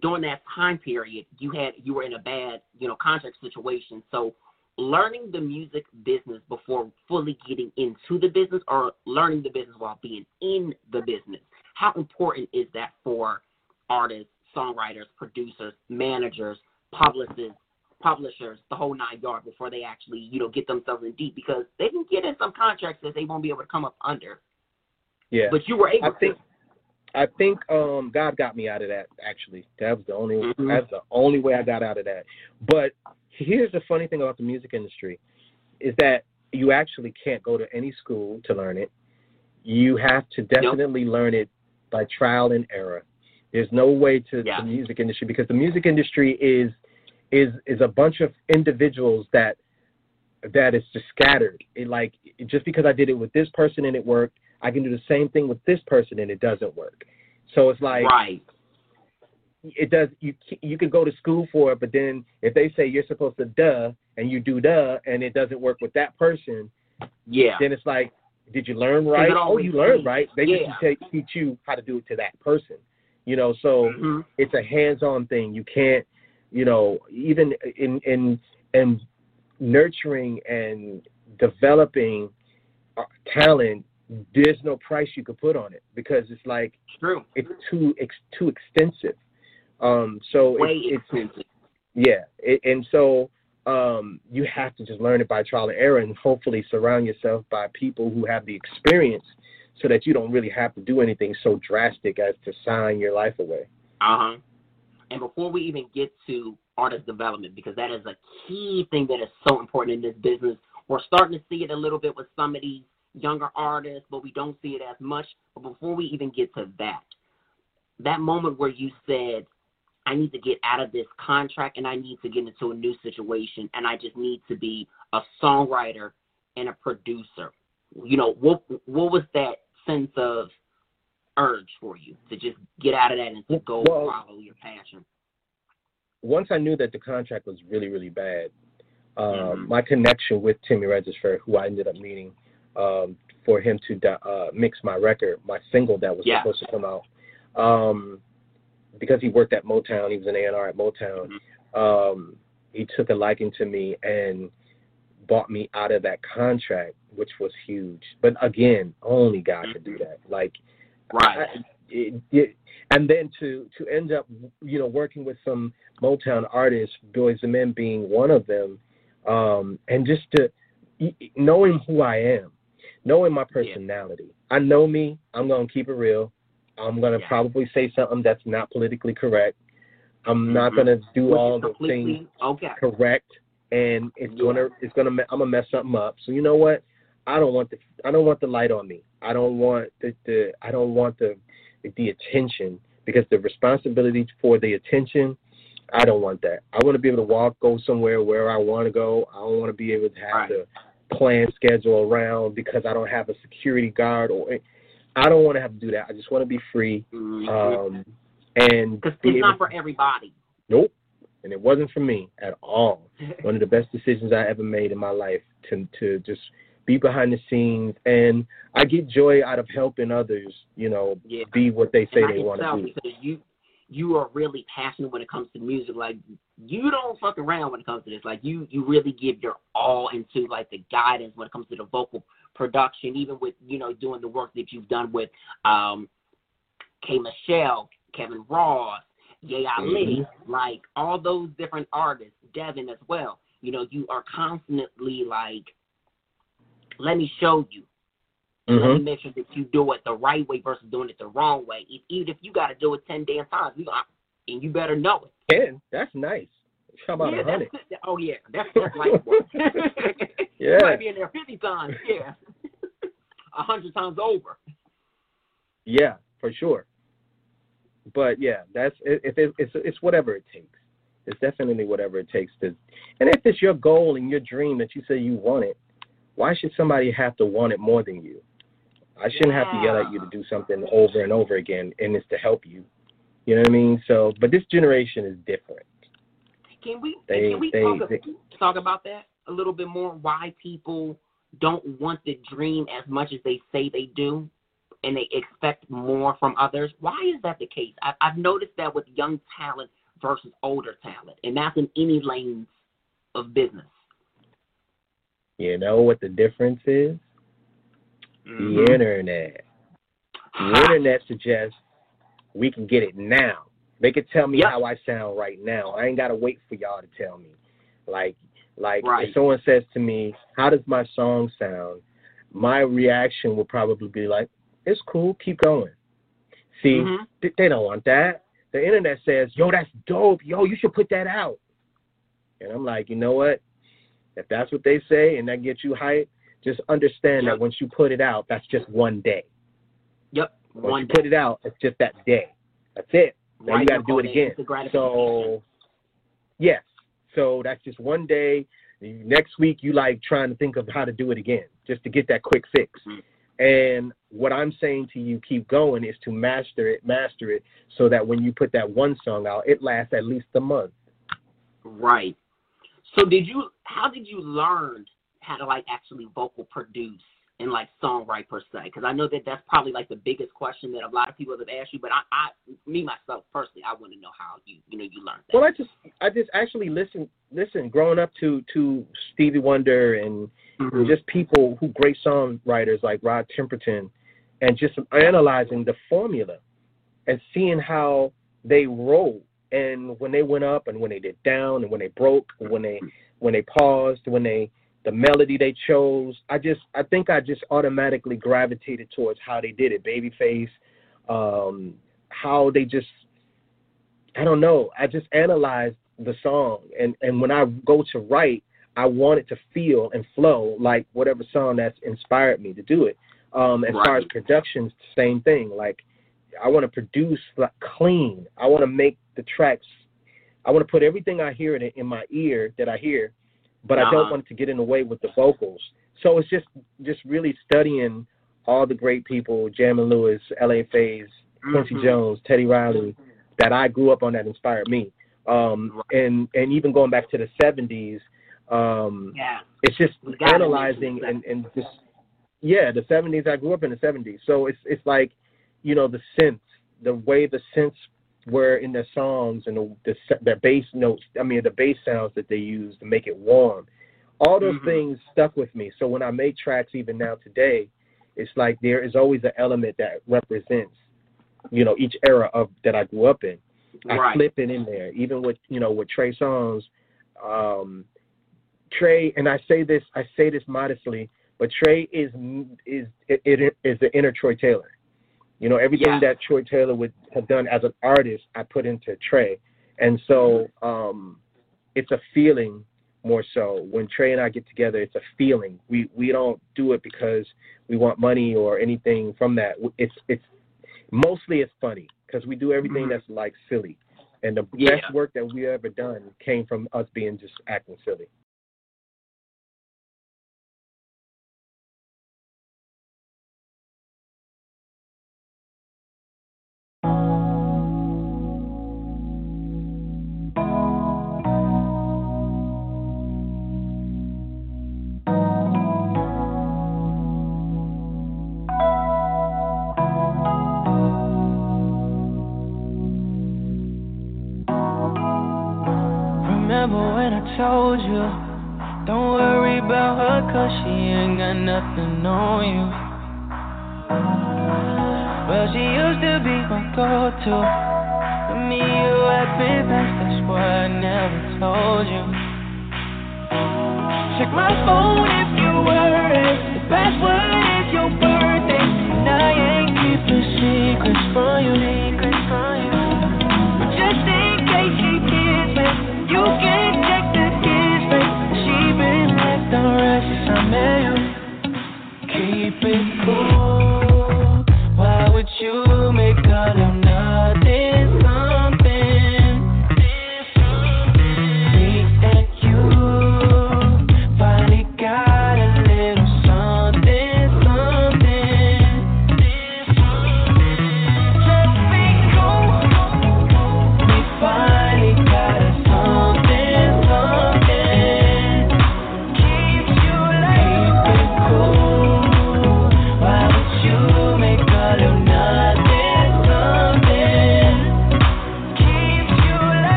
during that time period, you had you were in a bad you know contract situation. So learning the music business before fully getting into the business, or learning the business while being in the business, how important is that for artists, songwriters, producers, managers, publicists? publishers, the whole nine yard before they actually, you know, get themselves in deep because they can get in some contracts that they won't be able to come up under. Yeah. But you were able I think to. I think um God got me out of that actually. That was the only Mhm. that's the only way I got out of that. But here's the funny thing about the music industry is that you actually can't go to any school to learn it. You have to definitely learn it by trial and error. There's no way to Yeah. the music industry because the music industry is is is a bunch of individuals that that is just scattered. It like just because I did it with this person and it worked, I can do the same thing with this person and it doesn't work. So it's like right. it does. You you can go to school for it, but then if they say you're supposed to duh and you do duh and it doesn't work with that person, Yeah. then it's like, did you learn right? Oh, you learned right. They Yeah. just teach, teach you how to do it to that person. You know, so Mhm. it's a hands-on thing. You can't, you know, even in in in nurturing and developing uh, talent, there's no price you could put on it because it's like It's true. it's too it's too extensive. Um, so Way it's, it's expensive. yeah, it, and so um, you have to just learn it by trial and error, and hopefully surround yourself by people who have the experience, so that you don't really have to do anything so drastic as to sign your life away. Uh huh. And before we even get to artist development, because that is a key thing that is so important in this business, we're starting to see it a little bit with some of these younger artists, but we don't see it as much. But before we even get to that, that moment where you said, I need to get out of this contract and I need to get into a new situation and I just need to be a songwriter and a producer. You know, what what was that sense of urge for you to just get out of that and to go Well- follow your passion? Once I knew that the contract was really really bad, um, Mhm. my connection with Timmy Regisford, who I ended up meeting um, for him to uh, mix my record, my single that was Yeah. supposed to come out, um, because he worked at Motown, he was an A&R at Motown. Mhm. um, he took a liking to me and bought me out of that contract, which was huge. But again, only God could do that. Like, Right. I, it, it, and then to to end up, you know, working with some Motown artists, Boys and Men being one of them, um, and just to knowing who I am, knowing my personality. I know me. I'm gonna keep it real. I'm gonna Yeah. probably say something that's not politically correct. I'm not Mhm. gonna do Which all the things okay. correct, and it's Yeah. gonna it's gonna I'm gonna mess something up. So you know what? I don't want the I don't want the light on me. I don't want the, the I don't want the the attention because the responsibility for the attention. I don't want that. I want to be able to walk, go somewhere where I want to go. I don't want to be able to have Right. to plan schedule around because I don't have a security guard or I don't want to have to do that. I just want to be free Mhm. um, and Because be it's not for everybody. Nope. And it wasn't for me at all. One of the best decisions I ever made in my life to to just be behind the scenes and I get joy out of helping others, you know, Yeah. be what they say and they want to be. you you are really passionate when it comes to music. Like you don't fuck around when it comes to this. Like you you really give your all into like the guidance when it comes to the vocal production, even with you know doing the work that you've done with um K Michelle, Kevin Ross, Ye Ali, Mm-hmm. like all those different artists, Devin as well. You know, you are constantly like, let me show you. Let Mhm. me make sure that you do it the right way versus doing it the wrong way. If, even if you got to do it ten damn times, you got, and you better know it. Ten. That's nice. How about yeah, a hundred? Oh yeah, that's that's light work. Yeah. You might be in there fifty times. Yeah, a hundred times over. Yeah, for sure. But yeah, that's it, it, it's it's whatever it takes. It's definitely whatever it takes to. And if it's your goal and your dream that you say you want it, why should somebody have to want it more than you? I shouldn't have to yell at you to do something over and over again, and it's to help you. You know what I mean? So, but this generation is different. Can we They- can we they- talk, they- talk about that a little bit more? Why people don't want the dream as much as they say they do, and they expect more from others. Why is that the case? I, I've noticed that with young talent versus older talent, and that's in any lanes of business. You know what the difference is? Mm-hmm. The internet. The internet suggests we can get it now. They could tell me Yep. how I sound right now. I ain't gotta wait for y'all to tell me. Like like Right. if someone says to me, How does my song sound? My reaction will probably be like, It's cool, keep going. See, Mhm. th- they don't want that. The internet says, Yo, that's dope. Yo, you should put that out. And I'm like, you know what? If that's what they say and that gets you hyped, just understand Yep. that once you put it out, that's just one day. Yep. Once One you put it out, it's just that day. That's it. Then Right, you got to do it again. So, yes. So that's just one day. Next week, you like trying to think of how to do it again, just to get that quick fix. Mm. And what I'm saying to you, keep going, is to master it, master it, so that when you put that one song out, it lasts at least a month. Right. So did you? How did you learn how to like actually vocal produce and like songwrite per se? Because I know that that's probably like the biggest question that a lot of people have asked you. But I, I me myself personally, I want to know how you, you know, you learned that. Well, I just, I just actually listen, listen. Growing up to to Stevie Wonder and Mhm. just people who great songwriters like Rod Temperton, and just analyzing the formula and seeing how they roll and when they went up and when they did down and when they broke, when they when they paused, when they the melody they chose. I just I think I just automatically gravitated towards how they did it, Babyface, um, how they just I don't know. I just analyzed the song and and when I go to write, I want it to feel and flow like whatever song that's inspired me to do it. Um, as far as Right. productions, same thing. Like I want to produce like clean. I want to make the tracks. I want to put everything I hear in, in my ear that I hear, but I don't Uh-huh. want it to get in the way with the vocals. So it's just just really studying all the great people, Jam and Lewis, L.A. Faze, Quincy Mhm. Jones, Teddy Riley, that I grew up on that inspired me. Um, and and even going back to the '70s, um, Yeah. it's just analyzing and and just yeah, the '70s. I grew up in the '70s, so it's it's like you know the synths, the way the synths were in their songs and the the their bass notes. I mean the bass sounds that they use to make it warm. All those Mhm. things stuck with me. So when I make tracks, even now today, it's like there is always an element that represents you know each era of that I grew up in. I Right. flip it in there, even with you know with Trey Songz. Um, Trey, and I say this, I say this modestly, but Trey is is it is the inner Troy Taylor. You know everything Yeah. that Troy Taylor would have done as an artist, I put into Trey, and so um, it's a feeling more so. When Trey and I get together, it's a feeling. We we don't do it because we want money or anything from that. It's it's mostly it's funny because we do everything Mhm. that's like silly, and the Yeah. best work that we ever done came from us being just acting silly. go to. With me, you at business, that's what I never told you. Check my phone if you worry. The password is your birthday, and I ain't keeping secrets from you.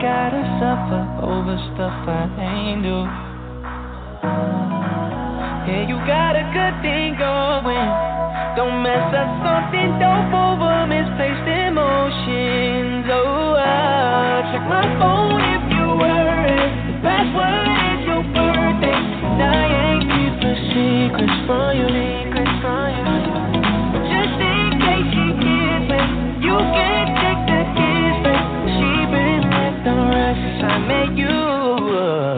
Gotta suffer over stuff I ain't do? Yeah, you got a good thing going. Don't mess up something dope over misplaced emotions. Oh, I'll check my phone if you worried. The password is your birthday. And I ain't keeping secrets from you. Keep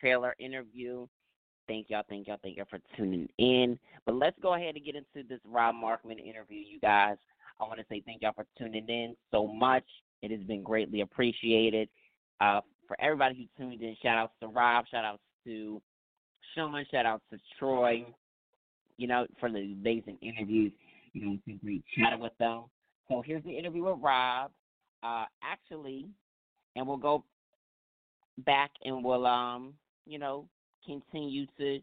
Troy Taylor interview. Thank y'all, thank y'all, thank y'all for tuning in. But let's go ahead and get into this Rob Markman interview, you guys. I want to say thank y'all for tuning in so much. It has been greatly appreciated. Uh, for everybody who tuned in, shout outs to Rob, shout outs to Sean, shout outs to Troy, you know, for the amazing interviews. You know, it's been great chatting with them. So here's the interview with Rob. Uh, actually, and we'll go back and we'll um you know continue to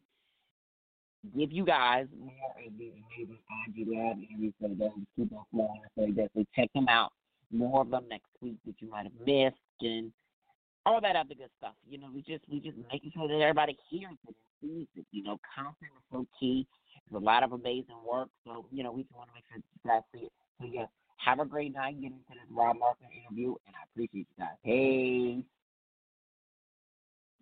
give you guys more of the amazing IG Live interviews so keep on flowing. So definitely check them out. More of them next week that you might have missed and all that other good stuff. You know, we just we just making sure that everybody hears it and sees it. You know, content is so key. There's a lot of amazing work. So, you know, we just want to make sure that you guys see it. So yeah, have a great night getting into this Rob Markman interview and I appreciate you guys. Hey.